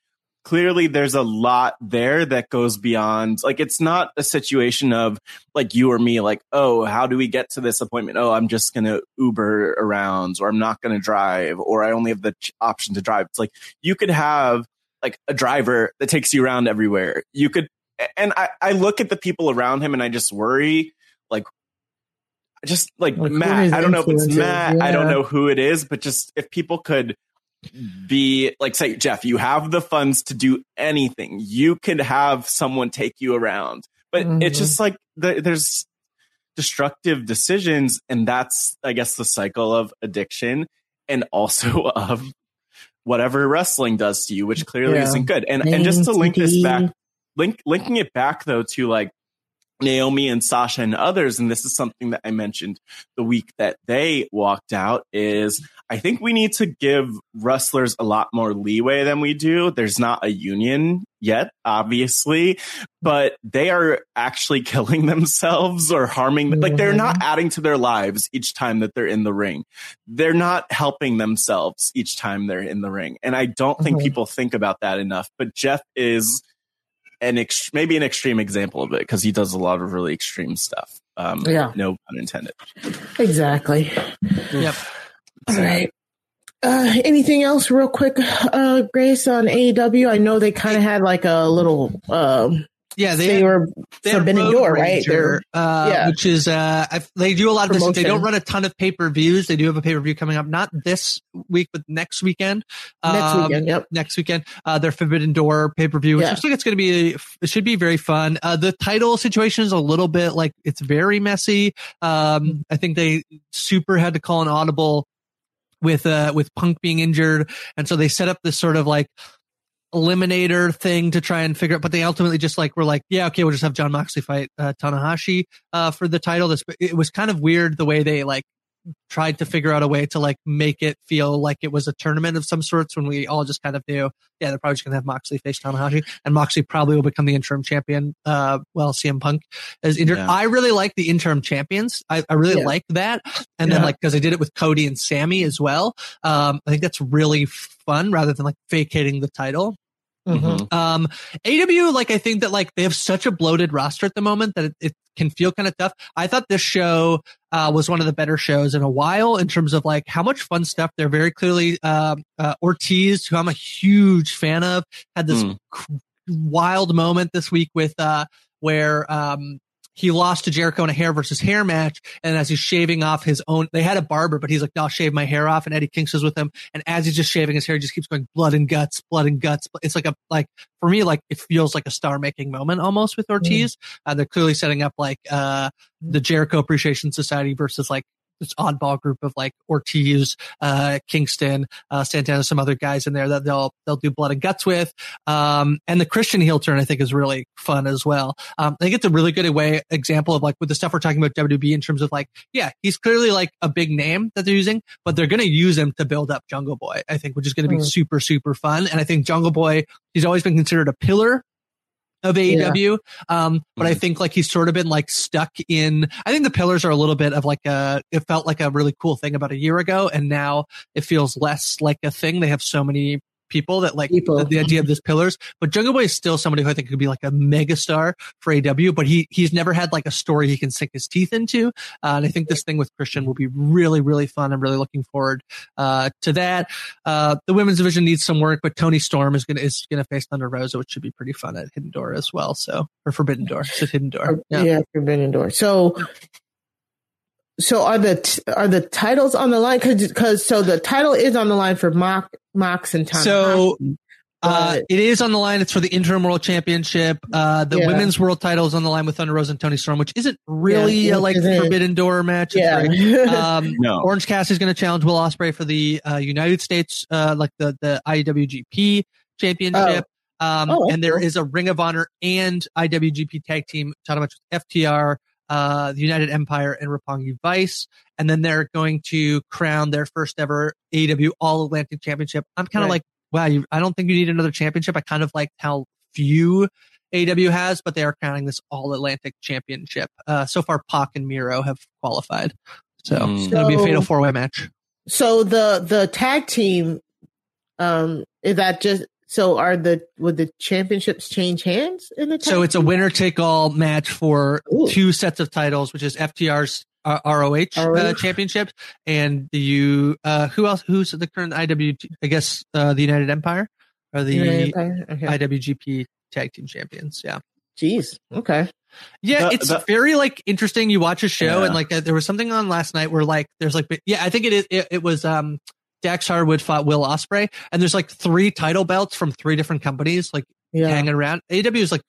clearly there's a lot there that goes beyond like it's not a situation of like you or me like oh how do we get to this appointment? Oh i'm just going to uber around or i'm not going to drive or i only have the option to drive. It's like you could have like a driver that takes you around everywhere. You could and i i look at the people around him and i just worry like just like, like Matt, I don't know if it's Matt, yeah. I don't know who it is, but just if people could be like say jeff you have the funds to do anything you could have someone take you around but mm-hmm. it's just like the, there's destructive decisions and that's i guess the cycle of addiction and also of whatever wrestling does to you which clearly yeah. isn't good and and just to link this back link linking it back though to like Naomi and Sasha and others, and this is something that I mentioned the week that they walked out, is I think we need to give wrestlers a lot more leeway than we do. There's not a union yet, obviously, but they are actually killing themselves or harming, like they're not adding to their lives each time that they're in the ring. They're not helping themselves each time they're in the ring. And I don't think mm-hmm. people think about that enough, but Jeff is an ex- maybe an extreme example of it because he does a lot of really extreme stuff. Um, yeah, no pun intended. Exactly. Yep. All right. Uh, anything else, real quick, uh, Grace on AEW? I know they kind of had like a little. Um, yeah, they, they were they Forbidden Door, right? They're, uh, yeah. which is uh, they do a lot of Promotion. this. They don't run a ton of pay per views. They do have a pay per view coming up, not this week, but next weekend. Next um, weekend, yep. Next weekend, uh, their Forbidden Door pay per view, which yeah. looks like it's going to be. It should be very fun. Uh, the title situation is a little bit like it's very messy. Um, I think they super had to call an audible with uh with Punk being injured, and so they set up this sort of like eliminator thing to try and figure out, but they ultimately just like were like, yeah, okay, we'll just have Jon Moxley fight uh, Tanahashi uh, for the title. This it was kind of weird the way they like tried to figure out a way to like make it feel like it was a tournament of some sorts when we all just kind of knew, yeah, they're probably just going to have Moxley face Tanahashi and Moxley probably will become the interim champion. Uh, well, CM Punk is injured. Yeah. I really like the interim champions. I, I really yeah. like that. And yeah. then like, cause they did it with Cody and Sammy as well. Um, I think that's really fun rather than like vacating the title. Mm-hmm. Um, AEW, like I think that like they have such a bloated roster at the moment that it, it can feel kind of tough. I thought this show uh, was one of the better shows in a while in terms of like how much fun stuff. They're very clearly uh, uh, Ortiz, who I'm a huge fan of, had this mm. wild moment this week with uh, where um, he lost to Jericho in a hair versus hair match. And as he's shaving off his own, they had a barber, but he's like, no, I'll shave my hair off. And Eddie Kingston's with him. And as he's just shaving his hair, he just keeps going blood and guts, blood and guts. It's like a, like, for me, like it feels like a star making moment almost with Ortiz. Mm. Uh, they're clearly setting up like, uh, the Jericho Appreciation Society versus like this oddball group of like Ortiz, uh, Kingston, uh, Santana, some other guys in there that they'll, they'll do blood and guts with. Um, and the Christian heel turn, I think is really fun as well. Um, I think it's a really good way example of like with the stuff we're talking about WWE in terms of like, yeah, he's clearly like a big name that they're using, but they're going to use him to build up Jungle Boy, I think, which is going to be mm. super, super fun. And I think Jungle Boy, he's always been considered a pillar of AEW. Yeah. Um, but mm-hmm. I think like he's sort of been like stuck in, I think the pillars are a little bit of like a, it felt like a really cool thing about a year ago. And now it feels less like a thing. They have so many people that like people. The, the, idea of this pillars. But Jungle Boy is still somebody who I think could be like a megastar for AEW, but he he's never had like a story he can sink his teeth into. Uh, and I think this thing with Christian will be really really fun. I'm really looking forward uh, to that. Uh, the women's division needs some work, but Toni Storm is gonna is gonna face Thunder Rosa, which should be pretty fun at Hidden Door as well. So or Forbidden Door, it's Hidden Door. Yeah. yeah, Forbidden Door. So so are the are the titles on the line? Because because so the title is on the line for Mock Mox and Tanahashi. So uh, it is on the line. It's for the interim world championship. Uh, the yeah. women's world title is on the line with Thunder Rosa and Toni Storm, which isn't really yeah, a like forbidden door match. yeah. um, no. Orange Cassidy is going to challenge Will Ospreay for the uh, United States, uh, like the the IWGP championship. Oh. Um, oh, and there cool. is a Ring of Honor and IWGP tag team title match with FTR, uh, the United Empire and Roppongi Vice. And then they're going to crown their first ever AEW All Atlantic Championship. I'm kind of right. like, wow, you, I don't think you need another championship. I kind of like how few AEW has, but they are crowning this All Atlantic Championship. Uh, so far, Pac and Miro have qualified. So, mm. so it'll be a fatal four way match. So the the tag team, um, is that just so are the would the championships change hands in the? So it's a winner take all match for Ooh. two sets of titles, which is FTR's uh, ROH, ROH? Uh, championship and the U. Uh, who else? Who's the current IW? I guess uh, the United Empire or the okay. IWGP Tag Team Champions. Yeah. Jeez. Okay. Yeah, the, it's the, very like interesting. You watch a show yeah. and like uh, there was something on last night where like there's like yeah, I think it is. It, it was um Dax Harwood fought Will Ospreay, and there's like three title belts from three different companies like yeah. hanging around. AEW is like,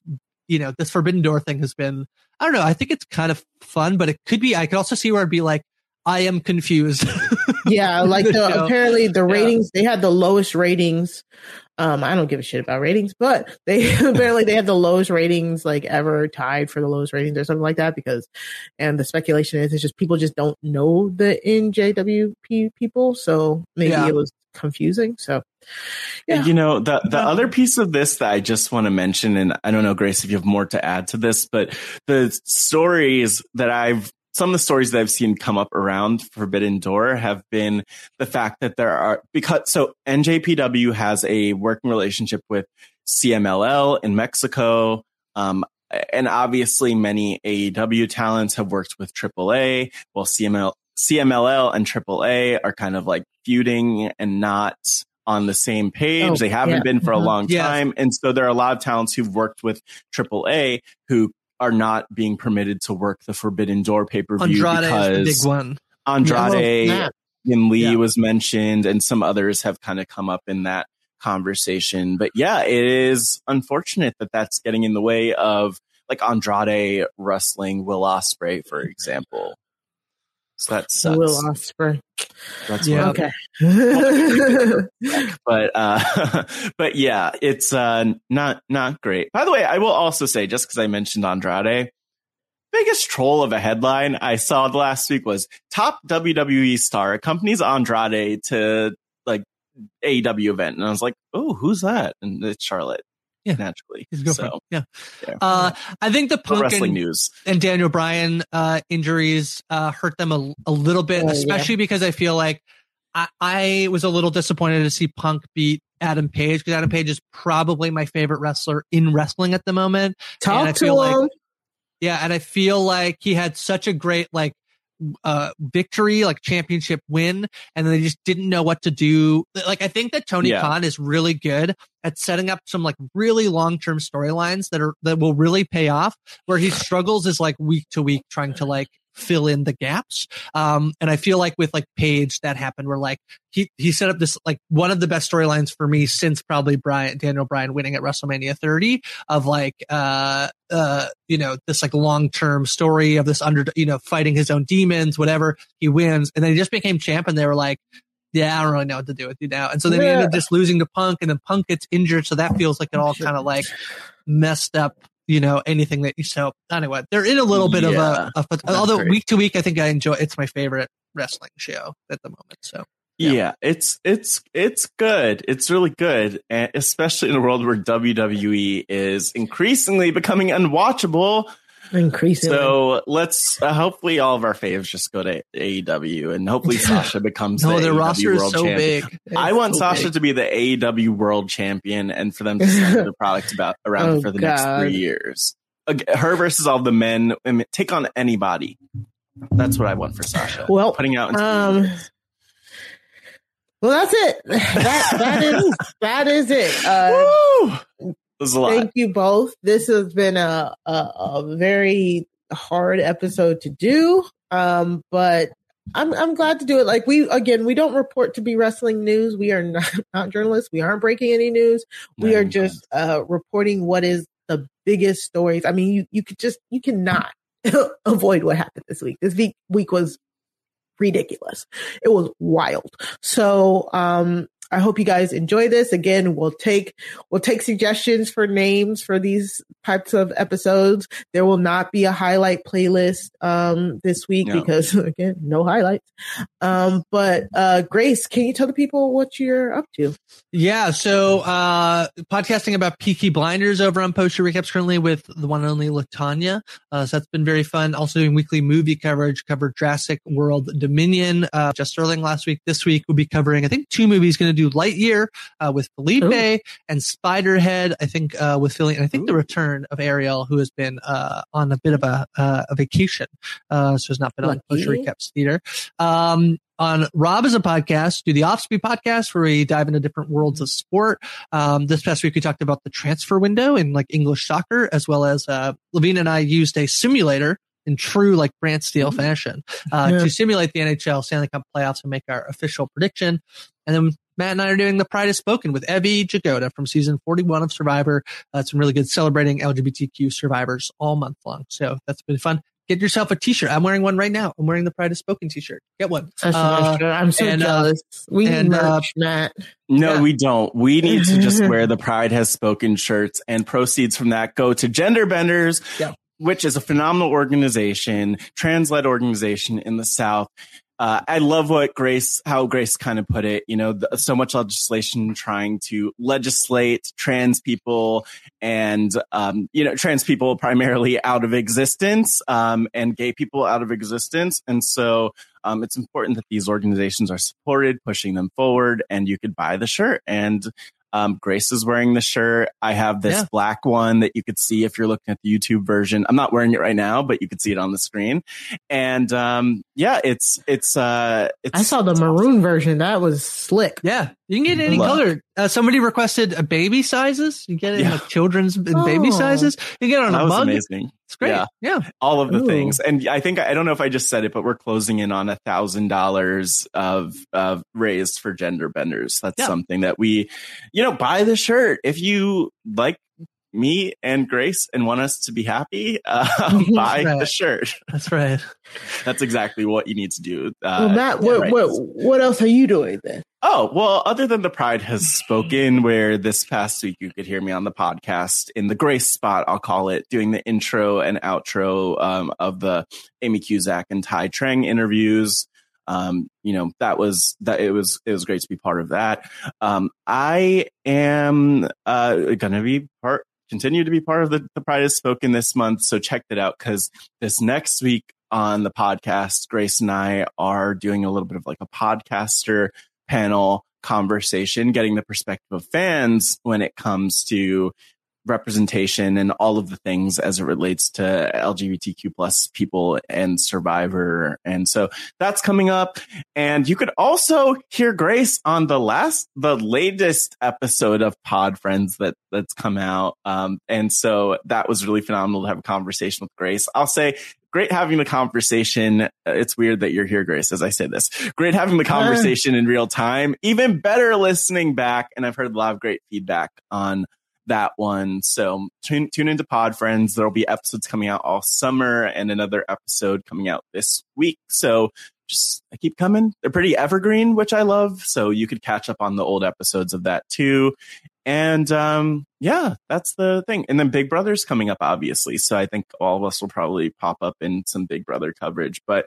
you know, this Forbidden Door thing has been. I don't know. I think it's kind of fun, but it could be. I could also see where I'd be like, I am confused. yeah, like the, apparently the ratings yeah. they had the lowest ratings um, I don't give a shit about ratings, but they apparently they have the lowest ratings like ever tied for the lowest ratings or something like that because, and the speculation is it's just people just don't know the NJWP people, so maybe yeah. it was confusing. So, yeah. You know, the, the other piece of this that I just want to mention, and I don't know, Grace, if you have more to add to this, but the stories that I've some of the stories that I've seen come up around Forbidden Door have been the fact that there are because so NJPW has a working relationship with CMLL in Mexico. Um, and obviously many AEW talents have worked with AAA, while CML, CMLL and AAA are kind of like feuding and not on the same page. Oh, they haven't yeah. been for a mm-hmm. long time. And so there are a lot of talents who've worked with AAA who are not being permitted to work the Forbidden Door pay per view because big one. Andrade yeah, and Lee yeah. was mentioned, and some others have kind of come up in that conversation. But yeah, it is unfortunate that that's getting in the way of like Andrade wrestling Will Ospreay, for example. So that sucks. Will Ospreay. That's yeah. Okay. but uh, but yeah, it's uh, not not great. By the way, I will also say, just because I mentioned Andrade, biggest troll of a headline I saw last week was top WWE star accompanies Andrade to like AEW event, and I was like, oh, who's that? And it's Charlotte. Yeah, naturally. So, yeah. yeah. Uh, I think the punk wrestling and, news and Daniel Bryan uh, injuries uh, hurt them a, a little bit, oh, especially yeah. because I feel like I, I, was a little disappointed to see Punk beat Adam Page because Adam Page is probably my favorite wrestler in wrestling at the moment. Talk to him. Like, yeah, and I feel like he had such a great like uh victory, like championship win, and they just didn't know what to do. Like I think that Tony yeah. Khan is really good at setting up some like really long term storylines that are that will really pay off. Where he struggles is like week to week trying to like fill in the gaps. Um, and I feel like with like Page, that happened where like he, he set up this like one of the best storylines for me since probably Brian, Daniel Bryan winning at WrestleMania 30 of like, uh, uh, you know, this like long term story of this under, you know, fighting his own demons, whatever. He wins. And then he just became champ and they were like, yeah, I don't really know what to do with you now. And so then yeah. he ended up just losing to Punk and then Punk gets injured. So that feels like it all kind of like messed up you know anything that you so anyway they're in a little bit yeah, of a, a although great. week to week i think i enjoy it's my favorite wrestling show at the moment so yeah. yeah. it's it's it's good it's really good and especially in a world where wwe is increasingly becoming unwatchable Increasingly. So let's uh, hopefully all of our faves just go to AEW and hopefully Sasha becomes no, the their AEW roster World is so champion. big. It's I want so Sasha big. to be the AEW World Champion and for them to sell the product about around oh, for the God. next three years. Her versus all the men, take on anybody. That's what I want for Sasha. Well, putting out. Um, well, that's it. That that is that is it. Uh, Thank you both. This has been a, a, a very hard episode to do. Um, but I'm I'm glad to do it. Like we again, we don't report to be wrestling news. We are not, not journalists. We aren't breaking any news. We are just uh, reporting what is the biggest stories. I mean, you you could just you cannot avoid what happened this week. This week week was ridiculous. It was wild. So um I hope you guys enjoy this. Again, we'll take we'll take suggestions for names for these types of episodes. There will not be a highlight playlist um, this week no. because again, no highlights. Um, but uh, Grace, can you tell the people what you're up to? Yeah, so uh, podcasting about Peaky Blinders over on Poster Recaps currently with the one and only Latanya. Uh, so that's been very fun. Also doing weekly movie coverage, covered Jurassic World Dominion uh, just Sterling last week. This week we'll be covering I think two movies. Going to do Lightyear uh, with Felipe Ooh. and Spiderhead. I think uh, with Philly, and I think Ooh. the return of Ariel, who has been uh, on a bit of a, uh, a vacation, uh, so has not been Lucky. on Poster Recaps Theater. Um, on Rob is a podcast, do the Offspeed podcast where we dive into different worlds of sport. Um, this past week we talked about the transfer window in like English soccer, as well as uh, Levine and I used a simulator in true like Brant Steele mm-hmm. fashion uh, yeah. to simulate the NHL Stanley Cup playoffs and make our official prediction. And then Matt and I are doing The Pride Has Spoken with Evie Jagoda from season 41 of Survivor. Uh, it's really good celebrating LGBTQ survivors all month long. So that's been fun. Get yourself a t-shirt. I'm wearing one right now. I'm wearing the Pride Has Spoken t-shirt. Get one. Uh, I'm so and, uh, jealous. we and, need uh, merch, Matt. No, yeah. we don't. We need to just wear the Pride Has Spoken shirts and proceeds from that go to Gender Benders, yeah. which is a phenomenal organization, trans-led organization in the South uh, I love what Grace, how Grace kind of put it. You know, the, so much legislation trying to legislate trans people and, um, you know, trans people primarily out of existence, um, and gay people out of existence. And so, um, it's important that these organizations are supported, pushing them forward, and you could buy the shirt. And Um, Grace is wearing the shirt. I have this yeah. black one that you could see if you're looking at the YouTube version. I'm not wearing it right now, but you could see it on the screen. And um, yeah, it's it's uh, it's. I saw the maroon awesome. version. That was slick. Yeah, you can get any Love. color. Uh, somebody requested a baby sizes. You get it yeah. in like children's oh. baby sizes. You get it on that a mug. Amazing. It's great. Yeah. yeah. All of the Ooh. things. And I think, I don't know if I just said it, but we're closing in on a thousand dollars of, of raised for gender benders. That's yeah. something that we, you know, buy the shirt. If you like me and Grace and want us to be happy, uh, buy right. the shirt. That's right. That's exactly what you need to do. Uh, well, Matt, what, right. what, what else are you doing then? Oh, well, other than the Pride has spoken, where this past week you could hear me on the podcast in the Grace spot, I'll call it, doing the intro and outro um, of the Amy Cusack and Tai Trang interviews. Um, you know, that was that it was it was great to be part of that. Um, I am uh, gonna be part continue to be part of the, the Pride has spoken this month. So check that out because this next week on the podcast, Grace and I are doing a little bit of like a podcaster panel conversation, getting the perspective of fans when it comes to representation and all of the things as it relates to LGBTQ plus people and survivor. And so that's coming up. And you could also hear Grace on the last, the latest episode of Pod Friends that that's come out. Um, and so that was really phenomenal to have a conversation with Grace. I'll say great having the conversation. Uh, it's weird that you're here, Grace, as I say this. Great having the conversation in real time. Even better listening back. And I've heard a lot of great feedback on that one. So tune, tune into Pod Friends. There'll be episodes coming out all summer and another episode coming out this week. So just keep coming. They're pretty evergreen, which I love. So you could catch up on the old episodes of that too. And um, yeah, that's the thing. And then Big Brother's coming up, obviously. So I think all of us will probably pop up in some Big Brother coverage. But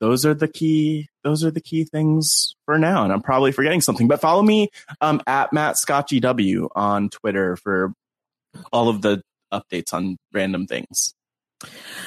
those are the key. Those are the key things for now. And I'm probably forgetting something. But follow me um, at Matt Scott GW on Twitter for all of the updates on random things.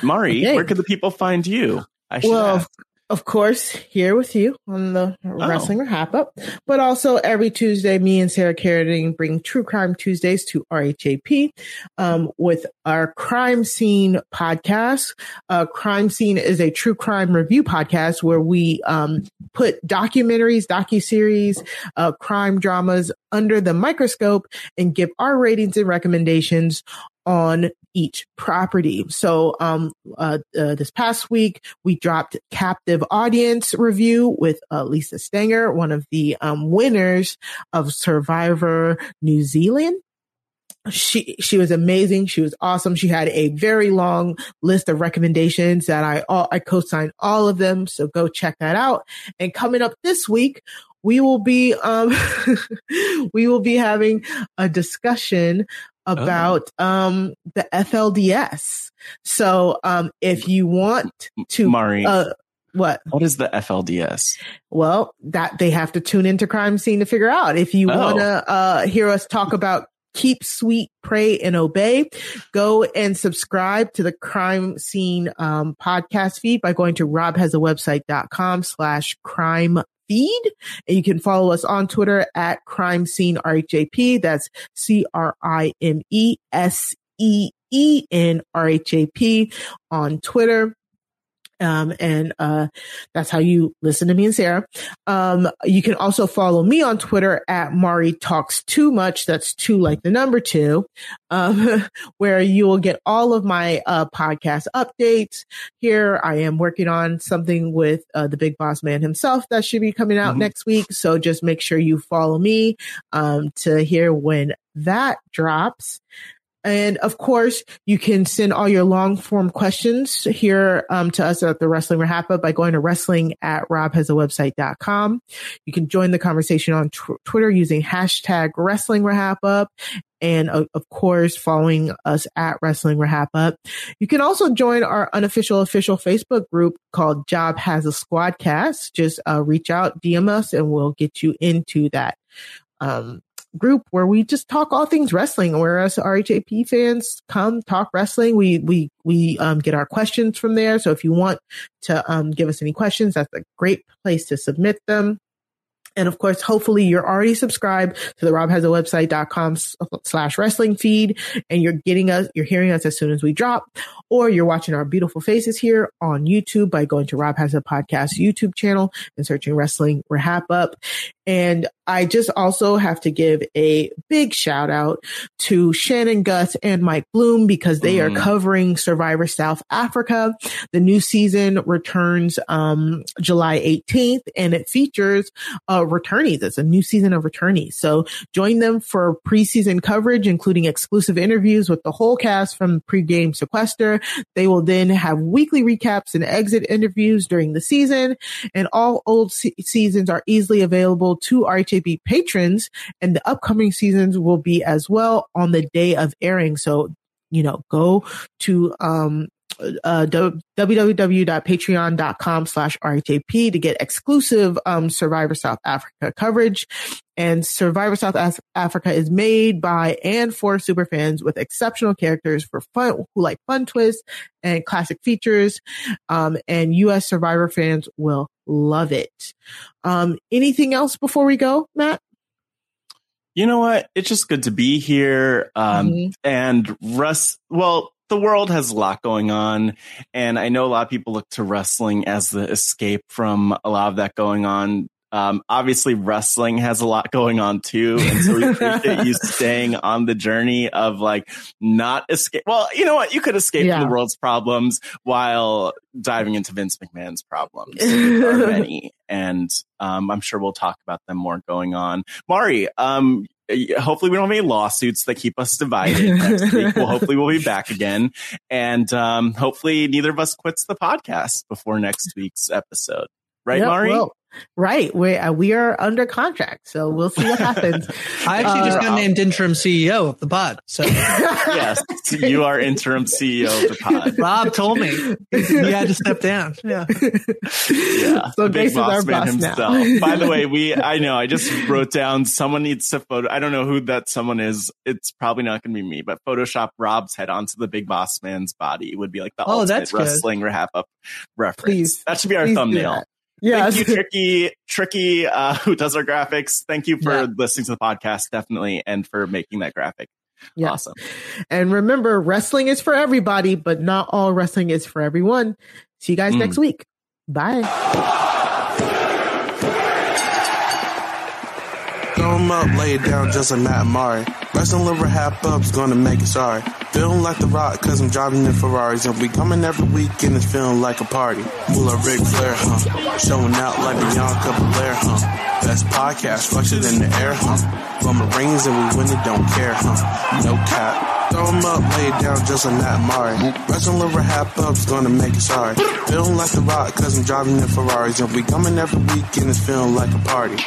Mari, okay. where could the people find you? I should well, ask of course, here with you on the oh. Wrestling RHAPup, but also every Tuesday, me and Sarah Carradine bring True Crime Tuesdays to RHAP um, with our Crime Scene podcast. Uh, crime Scene is a true crime review podcast where we um, put documentaries, docu-series, uh, crime dramas under the microscope and give our ratings and recommendations on each property. So, um, uh, uh, this past week we dropped captive audience review with uh, Lisa Stanger, one of the um, winners of Survivor New Zealand. She she was amazing. She was awesome. She had a very long list of recommendations that I all, I co-signed all of them. So go check that out. And coming up this week, we will be um we will be having a discussion about oh. um the FLDS. So um if you want to Mari uh, what? What is the FLDS? Well, that they have to tune into crime scene to figure out. If you oh. want to uh, hear us talk about keep sweet, pray and obey, go and subscribe to the crime scene um, podcast feed by going to robhasawebsite.com slash crime feed. And you can follow us on Twitter at crime scene RHAP. That's C R I M E S E E N R H A P on Twitter. Um, and, uh, that's how you listen to me and Sarah. Um, you can also follow me on Twitter at Mari Talks Too Much. That's two like the number two, um, where you will get all of my, uh, podcast updates. Here I am working on something with, uh, the big boss man himself that should be coming out mm-hmm. next week. So just make sure you follow me, um, to hear when that drops. And of course, you can send all your long form questions here um, to us at the Wrestling RHAP by going to wrestling at robhasawebsite.com. You can join the conversation on tw- Twitter using hashtag Wrestling RHAP And of course, following us at Wrestling RHAPup. You can also join our unofficial official Facebook group called Job Has a Squadcast. Just uh, reach out, DM us, and we'll get you into that. Um, group where we just talk all things wrestling. Where us RHAP fans come talk wrestling, we we we um, get our questions from there. So if you want to um, give us any questions, that's a great place to submit them. And of course, hopefully you're already subscribed to the Rob has a robhasawebsite.com slash wrestling feed and you're getting us, you're hearing us as soon as we drop, or you're watching our beautiful faces here on YouTube by going to Rob Has a Podcast YouTube channel and searching wrestling RHAPup. And I just also have to give a big shout out to Shannon Gus and Mike Bloom because they mm. are covering Survivor South Africa. The new season returns um, July 18th and it features uh, returnees. It's a new season of returnees. So join them for preseason coverage, including exclusive interviews with the whole cast from pregame sequester. They will then have weekly recaps and exit interviews during the season and all old se- seasons are easily available to RHAP patrons and the upcoming seasons will be as well on the day of airing. So, you know, go to, um, uh, www.patreon.com slash RHAP to get exclusive um, Survivor South Africa coverage. And Survivor South Africa is made by and for superfans with exceptional characters for fun, who like fun twists and classic features. Um, and US Survivor fans will love it. Um, anything else before we go, Matt? You know what? It's just good to be here. Um, mm-hmm. and Russ, well, the world has a lot going on. And I know a lot of people look to wrestling as the escape from a lot of that going on. Um, obviously, wrestling has a lot going on too, and so we appreciate you staying on the journey of like not escape. Well, you know what? You could escape yeah. from the world's problems while diving into Vince McMahon's problems. There are many, and um, I'm sure we'll talk about them more going on. Mari, um, hopefully we don't have any lawsuits that keep us divided next week. Well, hopefully we'll be back again. And um, hopefully neither of us quits the podcast before next week's episode. Right, yep, Mari? Well, Right. We uh, we are under contract, so we'll see what happens. I actually uh, just got named interim CEO of the pod. So yes, you are interim CEO of the pod. Rob told me he had to step down. Yeah. Yeah. So big boss man himself. Now. By the way, we I know I just wrote down someone needs to photo. I don't know who that someone is. It's probably not going to be me, but Photoshop Rob's head onto the big boss man's body it would be like the oh, ultimate wrestling RHAPup reference. Please, that should be our thumbnail. Yeah. Thank you, Tricky, Tricky, uh, who does our graphics. Thank you for yeah. listening to the podcast, definitely, and for making that graphic. Yeah. Awesome. And remember, wrestling is for everybody, but not all wrestling is for everyone. See you guys mm. next week. Bye. Him up, lay it down just like Matt Mari. Wrestling liver half up's gonna make it sorry. Feeling like the rock cause I'm driving in Ferraris and we coming every week and it's feeling like a party. Full of Ric Flair, huh? Showing out like Bianca Belair, huh? Best podcast, it in the air, huh? My rings and we win it, don't care, huh? No cap. Throw 'em up, lay it down just like Matt Mari. Wrestling liver half up's gonna make it sorry. Feeling like the rock cause I'm driving in Ferraris and we coming every week and it's feeling like a party.